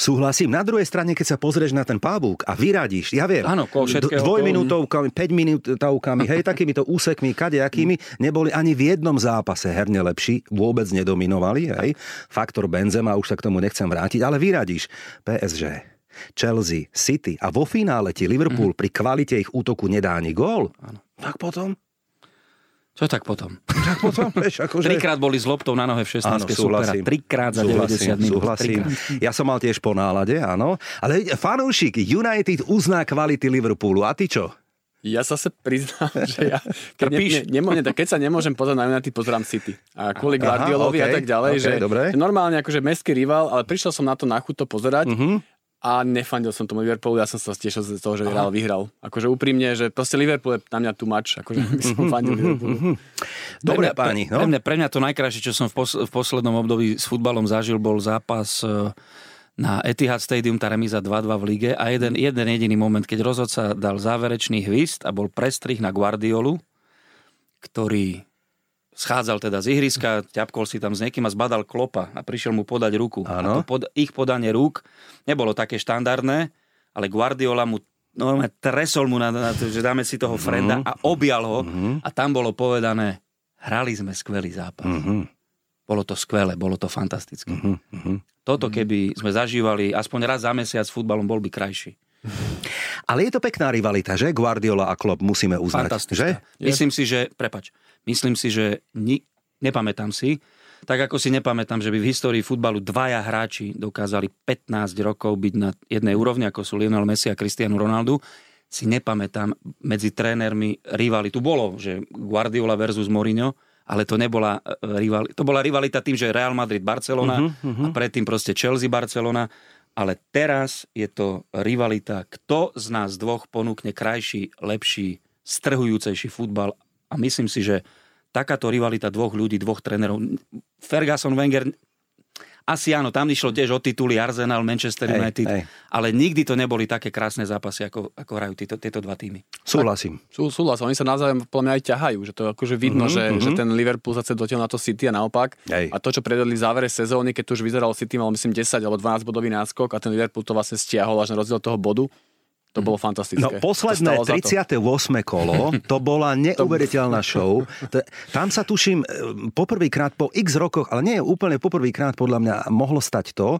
S1: Súhlasím, na druhej strane, keď sa pozrieš na ten pavúk a vyradíš, ja viem,
S2: Áno,
S1: dvojminútovkami, 5 minútovkami, hej, takýmito úsekmi, kadejakými, neboli ani v jednom zápase herne lepší, vôbec nedominovali, hej. Faktor Benzema, už sa k tomu nechcem vrátiť, ale vyradíš. PSG, Chelsea, City a vo finále ti Liverpool mm. pri kvalite ich útoku nedá ani gól, Áno. tak potom...
S2: Čo tak potom?
S1: Tak potom, vieš, akože...
S2: Trikrát boli s loptou na nohe v 16. Áno, súhlasím. Trikrát za súhlasím, 90 minút.
S1: Súhlasím. Ja som mal tiež po nálade, áno. Ale fanúšik United uzná kvality Liverpoolu. A ty čo?
S3: Ja sa priznám, že ja keď, ne, ne, ne, keď sa nemôžem pozrieť na United, pozerám City. A kvôli Guardiolovi okay, a tak ďalej, okay, že, že normálne akože mestský rival, ale prišiel som na to na chuť to pozerať uh-huh a nefandil som tomu Liverpoolu, ja som sa tešil z toho, že Real vyhral. Akože úprimne, že proste Liverpool je na mňa tu mač, akože by som fandil Liverpoolu.
S1: Dobre, pre mňa, páni. No?
S2: Pre, mňa, pre mňa to najkrajšie, čo som v, pos- v poslednom období s futbalom zažil, bol zápas e, na Etihad Stadium, tá remíza 2-2 v lige a jeden, jeden jediný moment, keď rozhodca dal záverečný hvist a bol prestrih na Guardiolu, ktorý schádzal teda z ihriska, ťapkol si tam s niekým a zbadal klopa a prišiel mu podať ruku.
S1: Áno.
S2: A to pod, ich podanie rúk nebolo také štandardné, ale Guardiola mu normálne tresol mu na, na to, že dáme si toho Freda uh-huh. a objal ho uh-huh. a tam bolo povedané, hrali sme skvelý zápas. Uh-huh. Bolo to skvelé, bolo to fantastické. Toto keby sme zažívali aspoň raz za mesiac futbalom, bol by krajší.
S1: Ale je to pekná rivalita, že? Guardiola a Klopp musíme uznať.
S2: Fantastická. Že? Myslím si, že, prepač, myslím si, že ni, nepamätám si, tak ako si nepamätám, že by v histórii futbalu dvaja hráči dokázali 15 rokov byť na jednej úrovni, ako sú Lionel Messi a Cristiano Ronaldo, si nepamätám medzi trénermi rivalitu. Bolo, že Guardiola versus Mourinho, ale to nebola e, rivalita. To bola rivalita tým, že Real Madrid Barcelona uh-huh, uh-huh. a predtým proste Chelsea Barcelona ale teraz je to rivalita, kto z nás dvoch ponúkne krajší, lepší, strhujúcejší futbal. A myslím si, že takáto rivalita dvoch ľudí, dvoch trénerov, Ferguson Wenger asi áno, tam išlo tiež o tituly Arsenal, Manchester United, hej, hej. ale nikdy to neboli také krásne zápasy, ako, ako hrajú tieto, tieto dva týmy.
S1: Súhlasím.
S3: Sú, súhlasím, oni sa navzájom podľa mňa aj ťahajú, že to akože vidno, mm-hmm, že, mm-hmm. že ten Liverpool sa dotiaľ na to City a naopak. Hej. A to, čo predvedli v závere sezóny, keď tu už vyzeral City, mal myslím 10 alebo 12 bodový náskok a ten Liverpool to vlastne stiahol až na rozdiel toho bodu to bolo fantastické.
S1: No posledné 38. kolo, to bola neuveriteľná show. Tam sa tuším, e, poprvýkrát po x rokoch, ale nie úplne poprvýkrát podľa mňa mohlo stať to,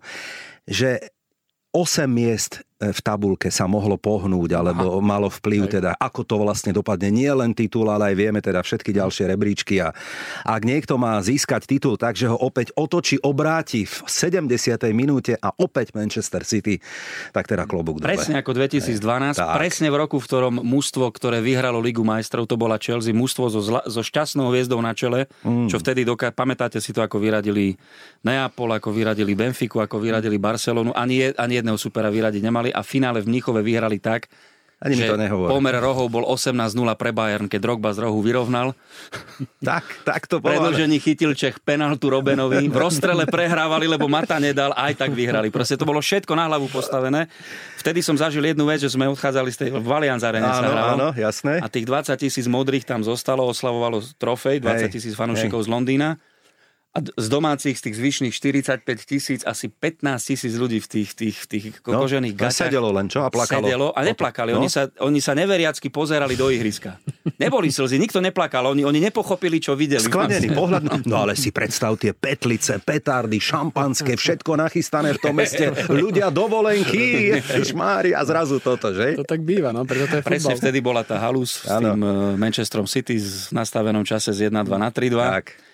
S1: že 8 miest v tabulke sa mohlo pohnúť, alebo Aha. malo vplyv Hej. teda, ako to vlastne dopadne. Nie len titul, ale aj vieme teda všetky ďalšie rebríčky. A ak niekto má získať titul tak, že ho opäť otočí, obráti v 70. minúte a opäť Manchester City, tak teda klobúk
S2: dole. Presne ako 2012, Hej. presne v roku, v ktorom mužstvo, ktoré vyhralo Ligu majstrov, to bola Chelsea, mužstvo so, zla, so šťastnou hviezdou na čele, mm. čo vtedy doká... pamätáte si to, ako vyradili Neapol, ako vyradili Benfiku, ako vyradili Barcelonu, ani, ani jedného supera vyradiť nemali vyhrali a v finále v Mníchove vyhrali tak, ani že mi to nehovorí. pomer rohov bol 18-0 pre Bayern, keď Drogba z rohu vyrovnal.
S1: Tak, tak to bolo.
S2: Predlžení chytil Čech penaltu Robenovi. V rozstrele prehrávali, lebo Mata nedal, aj tak vyhrali. Proste to bolo všetko na hlavu postavené. Vtedy som zažil jednu vec, že sme odchádzali z tej Valianz Arene
S1: áno, áno, jasné.
S2: A tých 20 tisíc modrých tam zostalo, oslavovalo trofej, 20 tisíc fanúšikov z Londýna a z domácich, z tých zvyšných 45 tisíc, asi 15 tisíc ľudí v tých, tých, tých no, kožených no, gaťach.
S1: Sedelo len, čo? A plakalo.
S2: Sedelo a neplakali. No? Oni, sa, oni sa neveriacky pozerali do ihriska. Neboli slzy, nikto neplakal. Oni, oni nepochopili, čo videli.
S1: Sklenený pohľad. No ale si predstav tie petlice, petardy, šampanské, všetko nachystané v tom meste. Ľudia dovolenky, šmári a zrazu toto, že?
S3: To tak býva, no, preto to je
S2: Presne vtedy bola tá halus s ano. tým eh, Manchesterom City v nastavenom čase z 1-2 na 3-2. Tak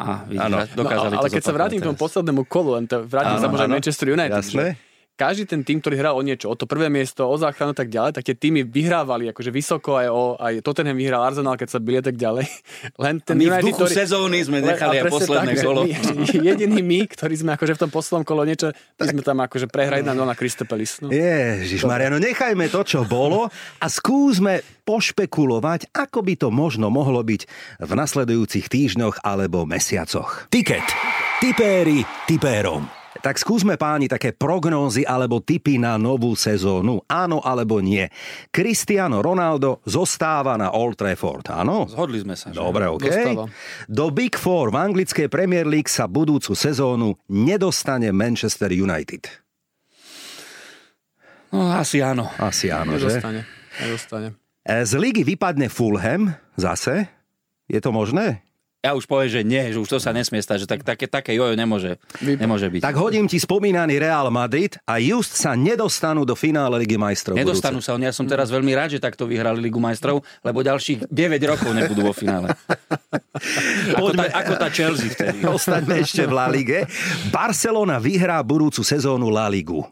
S2: a vidíš, dokázali
S3: no, ale to keď sa vrátim k tomu poslednému kolu, len to vrátim ano, sa možno Manchester United. Jasné každý ten tým, ktorý hral o niečo, o to prvé miesto, o záchranu tak ďalej, tak tie týmy vyhrávali akože vysoko aj o, aj Tottenham vyhral Arsenal, keď sa byli tak ďalej.
S2: Len ten my United, v duchu ktorý... sezóny sme nechali aj posledné tak, kolo. My,
S3: jediný my, ktorí sme akože v tom poslednom kolo niečo, my sme tam akože prehrali na na Kristopelis. No.
S1: Ježiš Mariano, nechajme to, čo bolo a skúsme pošpekulovať, ako by to možno mohlo byť v nasledujúcich týždňoch alebo mesiacoch. Tiket. Tipéri tipérom. Tak skúsme páni také prognózy alebo typy na novú sezónu. Áno alebo nie. Cristiano Ronaldo zostáva na Old Trafford, áno?
S2: Zhodli sme sa.
S1: Že? Dobre, OK. Dostáva. Do Big Four v anglickej Premier League sa budúcu sezónu nedostane Manchester United.
S2: No, asi áno.
S1: Asi áno,
S3: nedostane. že? Nedostane.
S1: Z ligy vypadne Fulham zase. Je to možné?
S2: Ja už poviem, že nie, že už to sa nesmie stať, že tak, také, také jojo nemôže, nemôže byť.
S1: Tak hodím ti spomínaný Real Madrid a just sa nedostanú do finále Ligy majstrov.
S2: Nedostanú budúce. sa, ja som teraz veľmi rád, že takto vyhrali Ligu majstrov, lebo ďalších 9 rokov nebudú vo finále. ako, tá, ako tá Chelsea vtedy.
S1: Ostaňme ešte v La Lige. Barcelona vyhrá budúcu sezónu La Ligu.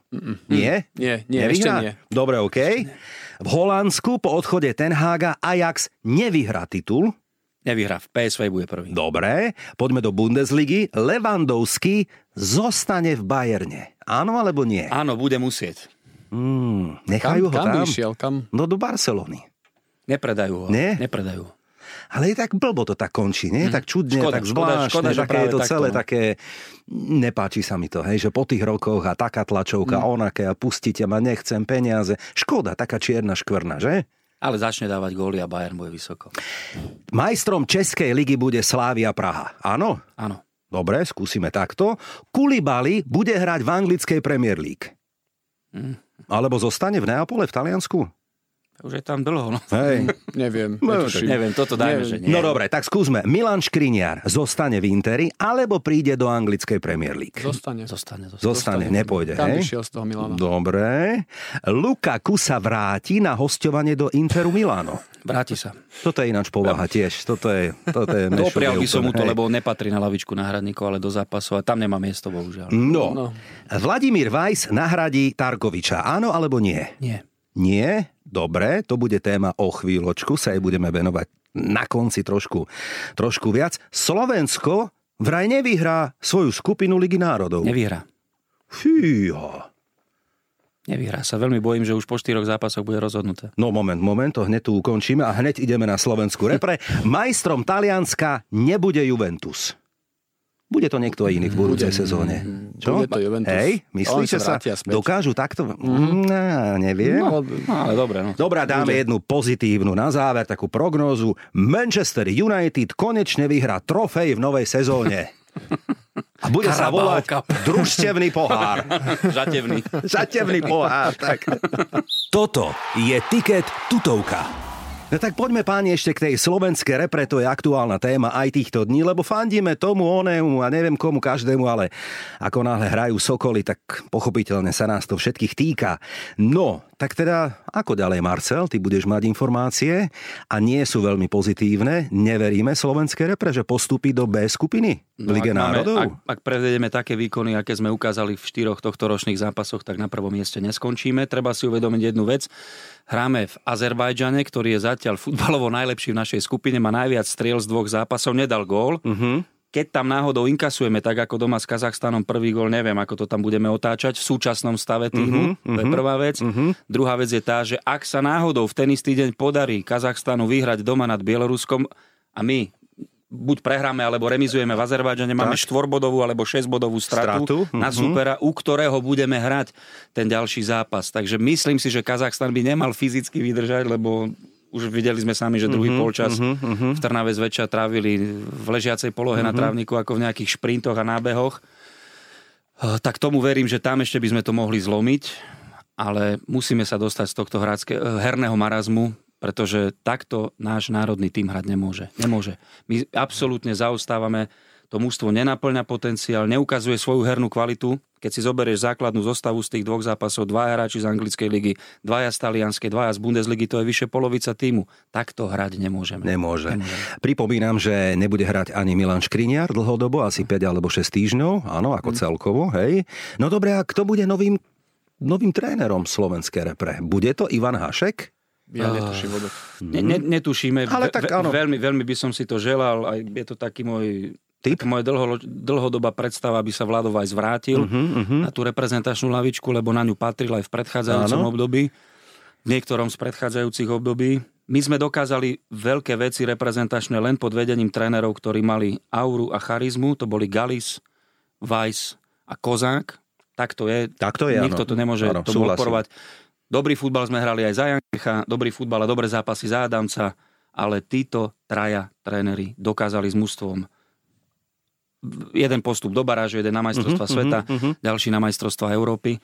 S1: Nie?
S3: Nie, nie, ešte nie.
S1: Dobre, OK. V Holandsku po odchode Tenhága Ajax nevyhrá titul,
S2: Nevyhrá. V PSV bude prvý.
S1: Dobre, poďme do Bundesligy. Levandovský zostane v Bajerne. Áno alebo nie?
S2: Áno, bude musieť.
S1: Mm, nechajú
S3: kam,
S1: ho kam tam?
S3: Išiel, kam?
S1: No do Barcelony.
S2: Nepredajú ho.
S1: Nie?
S2: Nepredajú ho.
S1: Ale je tak blbo to tak končí, nie? Mm. Tak čudne, škoda, tak zvláštne, škoda, škoda, také je to celé také... Nepáči sa mi to, hej, že po tých rokoch a taká tlačovka, mm. onaké a pustíte ma, nechcem peniaze. Škoda, taká čierna škvrna, že?
S2: Ale začne dávať góly a Bayern bude vysoko.
S1: Majstrom Českej ligy bude Slávia Praha. Áno?
S2: Áno.
S1: Dobre, skúsime takto. Kulibali bude hrať v anglickej Premier League. Mm. Alebo zostane v Neapole v Taliansku?
S2: Už je tam dlho, no.
S1: Hej.
S3: Neviem.
S2: No, neviem, toto dajme, neviem. že nie.
S1: No dobre, tak skúsme. Milan Škriniar zostane v Interi, alebo príde do anglickej Premier League?
S3: Zostane.
S2: Zostane,
S1: zostane. zostane nepôjde,
S3: Tam
S1: hej?
S3: z toho Milana.
S1: Dobre. Lukaku sa vráti na hostovanie do Interu Milano.
S2: Vráti sa.
S1: Toto je ináč povaha tiež. Toto je, toto je
S2: Doprial by som mu to, lebo nepatrí na lavičku náhradníkov, ale do zápasu a tam nemá miesto, bohužiaľ.
S1: No. no. Vladimír Vajs nahradí Tarkoviča. Áno alebo nie?
S2: Nie.
S1: Nie? Dobre, to bude téma o chvíľočku, sa jej budeme venovať na konci trošku, trošku viac. Slovensko vraj nevyhrá svoju skupinu Ligy národov.
S2: Nevyhrá.
S1: Fíha.
S2: Nevyhrá sa. Veľmi bojím, že už po štyroch zápasoch bude rozhodnuté.
S1: No moment, moment, to hneď tu ukončíme a hneď ideme na Slovensku repre. Majstrom Talianska nebude Juventus. Bude to niekto iný v budúcej sezóne.
S3: Čo? Bude to Juventus.
S1: Hej, myslíš, že sa dokážu takto? Mm, no, neviem. No,
S2: no, ale dobre. No.
S1: Dobrá, dáme Bude. jednu pozitívnu na záver, takú prognózu. Manchester United konečne vyhrá trofej v novej sezóne. A bude Carabao sa volať Cup. družstevný pohár.
S2: Žatevný.
S1: Žatevný pohár, tak.
S4: Toto je Tiket tutovka.
S1: No tak poďme páni ešte k tej slovenskej repre, to je aktuálna téma aj týchto dní, lebo fandíme tomu, onému a neviem komu každému, ale ako náhle hrajú Sokoly, tak pochopiteľne sa nás to všetkých týka. No, tak teda, ako ďalej Marcel, ty budeš mať informácie a nie sú veľmi pozitívne. Neveríme slovenskej repre, že postupí do B skupiny no, Lige národov?
S2: Ak, ak prevedeme také výkony, aké sme ukázali v štyroch tohto ročných zápasoch, tak na prvom mieste neskončíme. Treba si uvedomiť jednu vec Hráme v Azerbajdžane, ktorý je zatiaľ futbalovo najlepší v našej skupine, má najviac striel z dvoch zápasov, nedal gól. Uh-huh. Keď tam náhodou inkasujeme, tak ako doma s Kazachstanom prvý gól, neviem, ako to tam budeme otáčať v súčasnom stave týmu. Uh-huh, to je prvá vec. Uh-huh. Druhá vec je tá, že ak sa náhodou v ten istý deň podarí Kazachstanu vyhrať doma nad Bieloruskom a my buď prehráme alebo remizujeme v Azerbajdžane, máme štvorbodovú alebo šesťbodovú stratu, stratu? na uh-huh. supera, u ktorého budeme hrať ten ďalší zápas. Takže myslím si, že Kazachstan by nemal fyzicky vydržať, lebo už videli sme sami, že druhý uh-huh, polčas uh-huh, v Trnave zväčša trávili v ležiacej polohe uh-huh. na trávniku ako v nejakých šprintoch a nábehoch. Eh, tak tomu verím, že tam ešte by sme to mohli zlomiť, ale musíme sa dostať z tohto hrácké, eh, herného marazmu, pretože takto náš národný tým hrať nemôže. Nemôže. My absolútne zaostávame, to mústvo nenaplňa potenciál, neukazuje svoju hernú kvalitu. Keď si zoberieš základnú zostavu z tých dvoch zápasov, dvaja hráči z anglickej ligy, dvaja z talianskej, dvaja z Bundesligy, to je vyše polovica týmu. Takto hrať nemôžeme.
S1: Nemôže. Nemôžeme. Pripomínam, že nebude hrať ani Milan Škriniar dlhodobo, asi 5 alebo 6 týždňov, áno, ako hmm. celkovo, hej. No dobre, a kto bude novým novým trénerom slovenskej repre? Bude to Ivan Hašek?
S3: Ja netuším vôbec.
S2: Ne, ne, netušíme. Ale tak áno. Veľmi, veľmi by som si to želal. Aj je to taký môj Typ? Moja dlho, dlhodobá predstava, aby sa Vladov aj zvrátil uh-huh, uh-huh. na tú reprezentačnú lavičku, lebo na ňu patril aj v predchádzajúcom Áno. období, v niektorom z predchádzajúcich období. My sme dokázali veľké veci reprezentačné len pod vedením trénerov, ktorí mali auru a charizmu. To boli Galis, Weiss a Kozák. Tak to je.
S1: Tak to je,
S2: Nikto áno. to nemôže áno, tomu odporovať. Dobrý futbal sme hrali aj za Jankecha, dobrý futbal a dobré zápasy za Adamca, ale títo traja tréneri dokázali s mužstvom jeden postup do barážu, jeden na majstrovstva uh-huh, sveta, uh-huh. ďalší na majstrovstva Európy.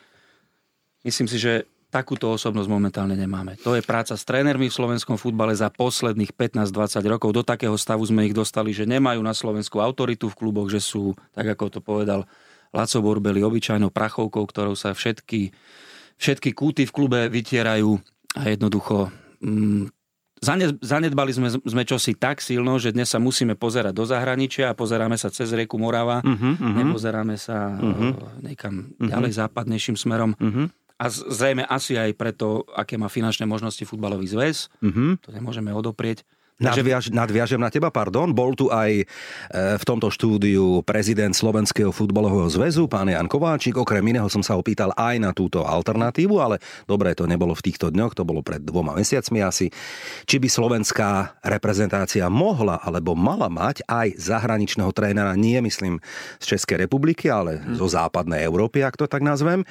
S2: Myslím si, že takúto osobnosť momentálne nemáme. To je práca s trénermi v slovenskom futbale za posledných 15-20 rokov. Do takého stavu sme ich dostali, že nemajú na Slovensku autoritu v kluboch, že sú, tak ako to povedal Laco Borbeli, obyčajnou prachovkou, ktorou sa všetky všetky kúty v klube vytierajú a jednoducho mm, zanedbali sme, sme čosi tak silno, že dnes sa musíme pozerať do zahraničia a pozeráme sa cez rieku Morava, uh-huh, uh-huh. nepozeráme sa uh-huh. niekam uh-huh. ďalej západnejším smerom. Uh-huh. A zrejme asi aj preto, aké má finančné možnosti futbalový zväz, uh-huh. to nemôžeme odoprieť
S1: Nadviaž, nadviažem na teba, pardon. Bol tu aj e, v tomto štúdiu prezident Slovenského futbalového zväzu, pán Jan Kováčik. Okrem iného som sa opýtal aj na túto alternatívu, ale dobre, to nebolo v týchto dňoch, to bolo pred dvoma mesiacmi asi. Či by slovenská reprezentácia mohla alebo mala mať aj zahraničného trénera, nie myslím z Českej republiky, ale hm. zo západnej Európy, ak to tak nazvem.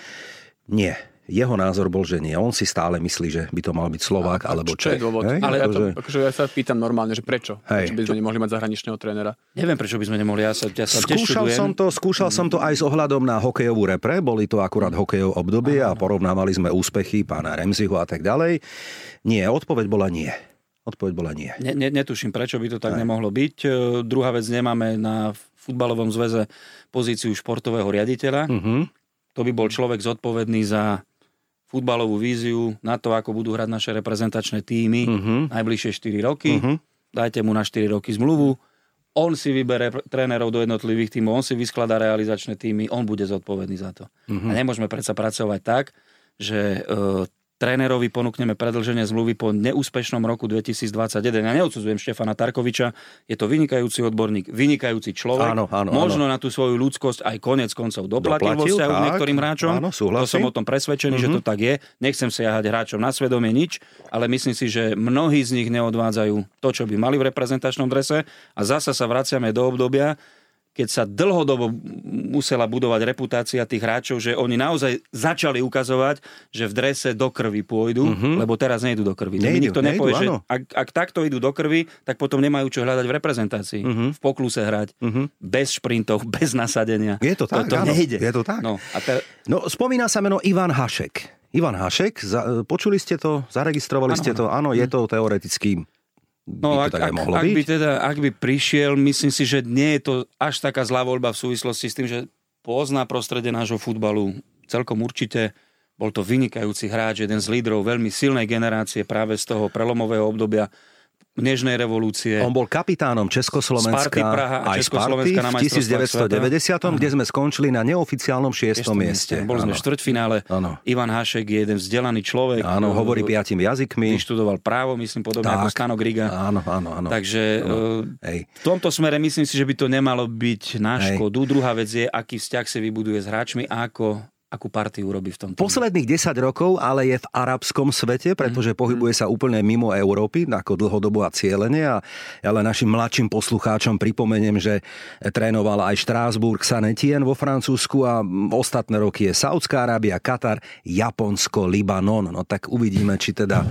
S1: Nie jeho názor bol, že nie. On si stále myslí, že by to mal byť Slovák a, alebo
S3: Čech. Čo je dôvod? Hej? Ale ja, to, akože ja sa pýtam normálne, že prečo? Hej. Prečo by sme nemohli mať zahraničného trénera?
S2: Neviem, prečo by sme nemohli. Ja sa, ja sa
S1: skúšal som to, skúšal som to aj s ohľadom na hokejovú repre. Boli to akurát hokejov obdobie a porovnávali sme úspechy pána Remziho a tak ďalej. Nie, odpoveď bola nie. Odpoveď bola nie.
S2: Ne, ne, netuším, prečo by to tak Aj. nemohlo byť. E, druhá vec, nemáme na futbalovom zväze pozíciu športového riaditeľa. Uh-huh. To by bol človek zodpovedný za futbalovú víziu na to, ako budú hrať naše reprezentačné týmy uh-huh. najbližšie 4 roky. Uh-huh. Dajte mu na 4 roky zmluvu. On si vybere trénerov do jednotlivých týmov, on si vyskladá realizačné týmy, on bude zodpovedný za to. Uh-huh. A nemôžeme predsa pracovať tak, že uh, trénerovi ponúkneme predlženie zmluvy po neúspešnom roku 2021. Ja neodsudzujem Štefana Tarkoviča, je to vynikajúci odborník, vynikajúci človek.
S1: Áno, áno,
S2: Možno
S1: áno.
S2: na tú svoju ľudskosť aj konec koncov doplatil, vo
S1: Doplatil,
S2: vzťahu k
S1: tak.
S2: niektorým hráčom.
S1: Áno,
S2: to
S1: súhlasím.
S2: som o tom presvedčený, mm-hmm. že to tak je. Nechcem siahať hráčom na svedomie nič, ale myslím si, že mnohí z nich neodvádzajú to, čo by mali v reprezentačnom drese a zasa sa vraciame do obdobia, keď sa dlhodobo musela budovať reputácia tých hráčov, že oni naozaj začali ukazovať, že v drese do krvi pôjdu, mm-hmm. lebo teraz nejdu do krvi.
S1: Nejdu,
S2: nikto
S1: nejdu,
S2: nepovie, že
S1: áno.
S2: ak, ak takto idú do krvi, tak potom nemajú čo hľadať v reprezentácii. Mm-hmm. V pokluse hrať. Mm-hmm. Bez šprintov, bez nasadenia.
S1: Je to tak,
S2: To, to
S1: áno.
S2: nejde.
S1: Je to tak.
S2: No, a te,
S1: No, spomína sa meno Ivan Hašek. Ivan Hašek, za, počuli ste to, zaregistrovali
S2: Áno,
S1: ste to, áno, je to teoreticky
S2: No,
S1: by
S2: ak,
S1: to tak aj
S2: ak,
S1: mohlo
S2: ak,
S1: byť.
S2: by teda, ak by prišiel, myslím si, že nie je to až taká zlá voľba v súvislosti s tým, že pozná prostredie nášho futbalu celkom určite. Bol to vynikajúci hráč, jeden z lídrov veľmi silnej generácie práve z toho prelomového obdobia Nežnej revolúcie.
S1: On bol kapitánom Československa
S2: Sparty Praha a
S1: aj Sparty
S2: na
S1: v
S2: majstrovstvách
S1: 1990, kde sme skončili na neoficiálnom šiestom mieste.
S2: Bol sme v štvrťfinále.
S1: Áno.
S2: Ivan Hašek je jeden vzdelaný človek.
S1: Áno, hovorí
S2: Eh,
S1: piatim jazykmi.
S2: Vyštudoval právo, myslím, podobne
S1: Tak.
S2: ako Stano Griga.
S1: Áno, áno, áno.
S2: Takže eh,
S1: Hej.
S2: v tomto smere myslím si, že by to nemalo byť na
S1: Hej.
S2: škodu. Druhá vec je, aký vzťah si vybuduje s hráčmi a ako, akú partiu urobí v tom. týme.
S1: Posledných 10 rokov ale je v arabskom svete, pretože pohybuje sa úplne mimo Európy, ako dlhodobo a cieľene. A ja len našim mladším poslucháčom pripomeniem, že trénoval aj Štrásburg, Sanetien vo Francúzsku a ostatné roky je Saudská Arábia, Katar, Japonsko, Libanon. No tak uvidíme, či teda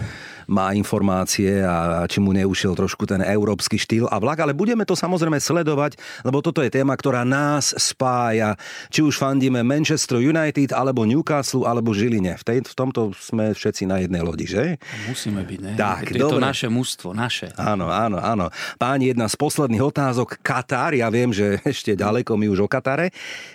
S1: má informácie a či mu neušiel trošku ten európsky štýl a vlak, ale budeme to samozrejme sledovať, lebo toto je téma, ktorá nás spája. Či už fandíme Manchester United, alebo Newcastle, alebo Žiline. V, tej, v tomto sme všetci na jednej lodi, že?
S2: Musíme byť, ne?
S1: Tak,
S2: je to
S1: dobre.
S2: naše mužstvo, naše.
S1: Áno, áno, áno. Páni, jedna z posledných otázok. Katar, ja viem, že ešte ďaleko my už o Katare.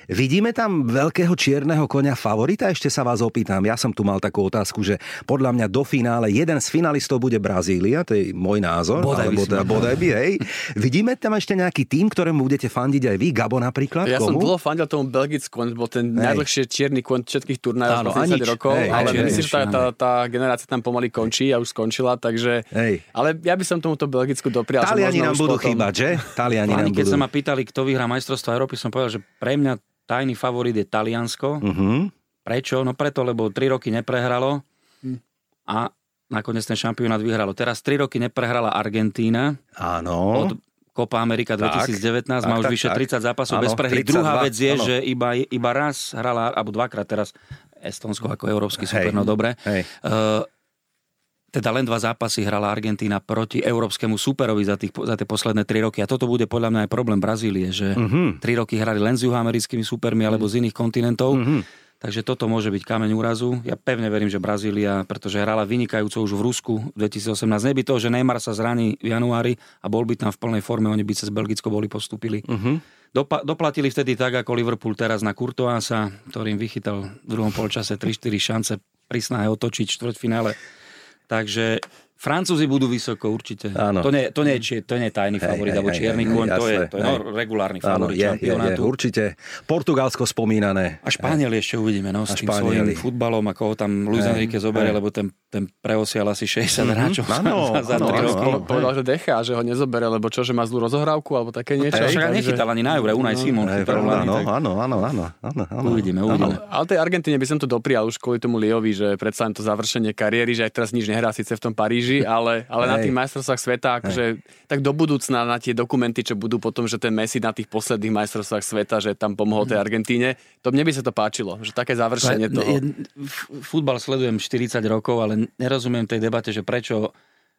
S1: Vidíme tam veľkého čierneho konia favorita? Ešte sa vás opýtam. Ja som tu mal takú otázku, že podľa mňa do finále jeden z finalistov bude Brazília, to je môj názor.
S2: Bodaj by
S1: alebo
S2: si
S1: teda bodaj by, hej. Vidíme tam ešte nejaký tým, ktorému budete fandiť aj vy? Gabo napríklad?
S3: Ja som
S1: Komu?
S3: dlho fandil tomu Belgicku, on bol ten
S1: Hej.
S3: najdlhšie čierny kôň všetkých turnajov
S1: Áno,
S3: po
S1: a
S3: 30
S1: nič.
S3: rokov,
S1: Hej,
S3: ale myslím, že tá, tá, tá generácia tam pomaly končí a už skončila, takže...
S1: Hej.
S3: Ale ja by som tomuto Belgicku doprial.
S1: Taliani nám budú
S3: potom-
S1: chýbať, že? Taliani nám
S2: keď
S1: budú.
S2: sa ma pýtali, kto vyhrá majstrovstvo Európy, som povedal, že pre mňa tajný favorit je Taliansko.
S1: Mhm.
S2: Prečo? No preto, lebo 3 roky neprehralo a nakoniec ten šampionát vyhralo. Teraz 3 roky neprehrala Argentína
S1: Áno.
S2: od Copa America
S1: Tak.
S2: 2019,
S1: Tak,
S2: má už
S1: tak,
S2: vyše
S1: tak.
S2: 30 zápasov
S1: Áno,
S2: bez prehry.
S1: 32,
S2: Druhá vec je,
S1: áno.
S2: že iba, iba raz hrala, alebo dvakrát teraz Estonsko ako európsky super, no dobre.
S1: Hej.
S2: Uh, teda len dva zápasy hrala Argentína proti európskemu superovi za, tých, za tie posledné tri roky. A toto bude podľa mňa aj problém Brazílie, že
S1: Mhm.
S2: tri roky hrali len s juhoamerickými supermi alebo z iných kontinentov.
S1: Mhm.
S2: Takže toto môže byť kameň úrazu. Ja pevne verím, že Brazília, pretože hrala vynikajúco už v Rusku v 2018. Neby to, že Neymar sa zraní v januári a bol by tam v plnej forme, oni by cez Belgicko boli postúpili.
S1: Mhm.
S2: Dopa- doplatili vtedy tak, ako Liverpool teraz na Courtoisa, ktorým vychytal v druhom polčase 3-4 šance pri snahe otočiť štvrťfinále. Takže Francúzi budú vysoko určite.
S1: Áno.
S2: To nie, to nie, je či- to nie je tajný
S1: Hej,
S2: favorit,
S1: hej,
S2: alebo
S1: hej,
S2: čierny
S1: hej,
S2: kôň, to je, to je
S1: hej.
S2: no, regulárny
S1: Áno,
S2: favorit
S1: je, je, určite. Portugalsko spomínané.
S2: A Španieli ešte uvidíme, no, s tým
S1: Španieli.
S2: svojím futbalom, ako ho tam Luis
S1: Hej,
S2: Enrique zoberie,
S1: hej.
S2: lebo ten, ten preosial asi 60 hráčov za,
S1: Áno,
S2: za, za
S1: áno,
S2: 3
S1: áno,
S2: roky.
S1: áno.
S3: Povedal, že decha, že ho nezobere, lebo čo, že má zlú rozohrávku, alebo také niečo.
S2: Však
S3: takže-
S2: nechytal ani na Eure, Unai Simon
S1: Hej,
S2: hlavne,
S1: no,
S2: tak
S1: áno, áno, áno, áno, áno.
S2: Uvidíme,
S1: áno.
S2: uvidíme.
S3: Ale tej Argentíne by som to doprial už kvôli tomu Liovi, že predsa len to završenie kariéry, že aj teraz nič nehrá síce v tom Paríži, ale, ale na tých majstrovstvách sveta, akože tak do budúcna na tie dokumenty, čo budú potom, že ten Messi na tých posledných majstrovstvách sveta, že tam pomohol tej Argentíne, to mne by sa to páčilo, že také završenie toho.
S2: Futbal sledujem 40 rokov, ale nerozumiem tej debate, že prečo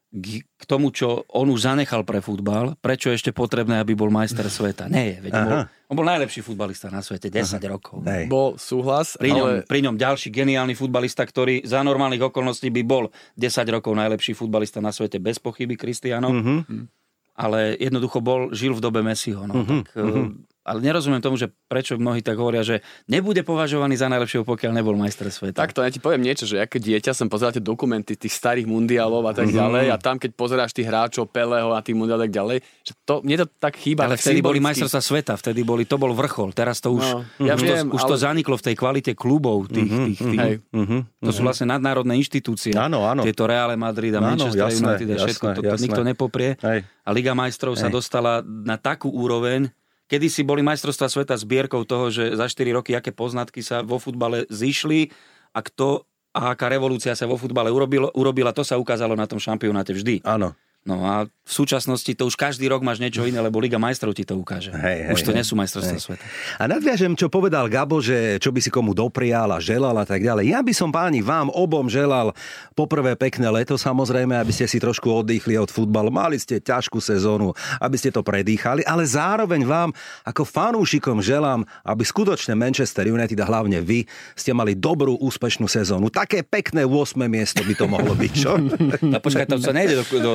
S2: k k tomu, čo on už zanechal pre futbal, prečo je ešte potrebné, aby bol majster sveta. Nie je, veď on bol,
S1: Aha.
S2: on bol najlepší futbalista na svete, 10 rokov.
S1: Hej.
S3: Bol súhlas,
S2: Pri ňom,
S3: ale
S2: pri ňom ďalší geniálny futbalista, ktorý za normálnych okolností by bol 10 rokov najlepší futbalista na svete, bez pochyby, Cristiano.
S1: Mhm.
S2: Ale jednoducho bol, žil v dobe Messiho. No, tak, eh, ale nerozumiem tomu, že prečo mnohí tak hovoria, že nebude považovaný za najlepšieho, pokiaľ nebol majster sveta.
S3: Tak to ja ti poviem niečo, že ja keď dieťa som pozeral tie dokumenty tých starých mundiálov a tak mm-hmm. ďalej a tam keď pozeráš tých hráčov Peleho a tých mundiálov tak ďalej, že to, mne to tak chýba.
S2: Ale vtedy boli majstrovstvá sveta, vtedy boli, to bol vrchol, teraz to už, no, ja už, viem, to, už ale... to zaniklo v tej kvalite klubov. Tých, mm-hmm, tých, tých, mm-hmm, to sú vlastne nadnárodné inštitúcie.
S1: Áno, áno.
S2: Tieto Real Madrid a Manchester jasné, United a všetko, jasné, to, to jasné. nikto nepoprie. Hej. A Liga majstrov Hej. sa dostala na takú úroveň, Kedy si boli majstrovstvá sveta zbierkou toho, že za 4 roky aké poznatky sa vo futbale zišli a kto a aká revolúcia sa vo futbale urobilo, urobila, to sa ukázalo na tom šampionáte vždy.
S1: Áno.
S2: No a v súčasnosti to už každý rok máš niečo iné, lebo Liga majstrov ti to ukáže. Hej, hej, už to hej, nie sú majstrovstvá sveta.
S1: A nadviažem, čo povedal Gabo, že čo by si komu doprial a želal a tak ďalej. Ja by som páni vám obom želal poprvé pekné leto samozrejme, aby ste si trošku oddychli od futbalu. Mali ste ťažkú sezónu, aby ste to predýchali, ale zároveň vám ako fanúšikom želám, aby skutočne Manchester United a hlavne vy ste mali dobrú, úspešnú sezónu. Také pekné 8. miesto by to mohlo byť, čo?
S2: No počkaj, to sa nejde do, do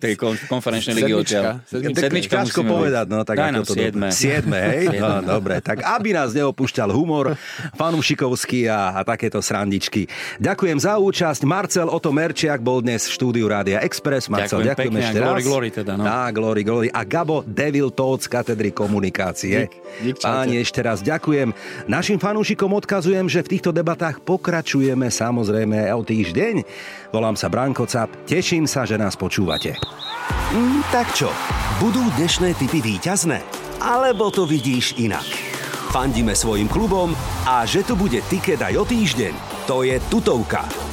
S2: tej konferenčnej ligy odtiaľ.
S1: Sedmička. Sedmička ťažko povedať, no tak
S2: Daj ako to
S1: siedme. Siedme, hej? No, dobre, tak aby nás neopúšťal humor fanúšikovský a, a takéto srandičky. Ďakujem za účasť. Marcel Oto Merčiak bol dnes v štúdiu Rádia Express. Marcel, ďakujem, ďakujem ešte
S2: glory, raz. Glory teda, no.
S1: Á, glory, glory. A Gabo Devil Tots z katedry komunikácie. Dík, dík, Páni, ešte raz ďakujem. Našim fanúšikom odkazujem, že v týchto debatách pokračujeme samozrejme o týždeň. Volám sa Branko Cap. Teším sa, že nás počúvate.
S4: Mm, tak čo, budú dnešné typy výťazné? Alebo to vidíš inak? Fandíme svojim klubom a že tu bude tiket aj o týždeň, to je tutovka.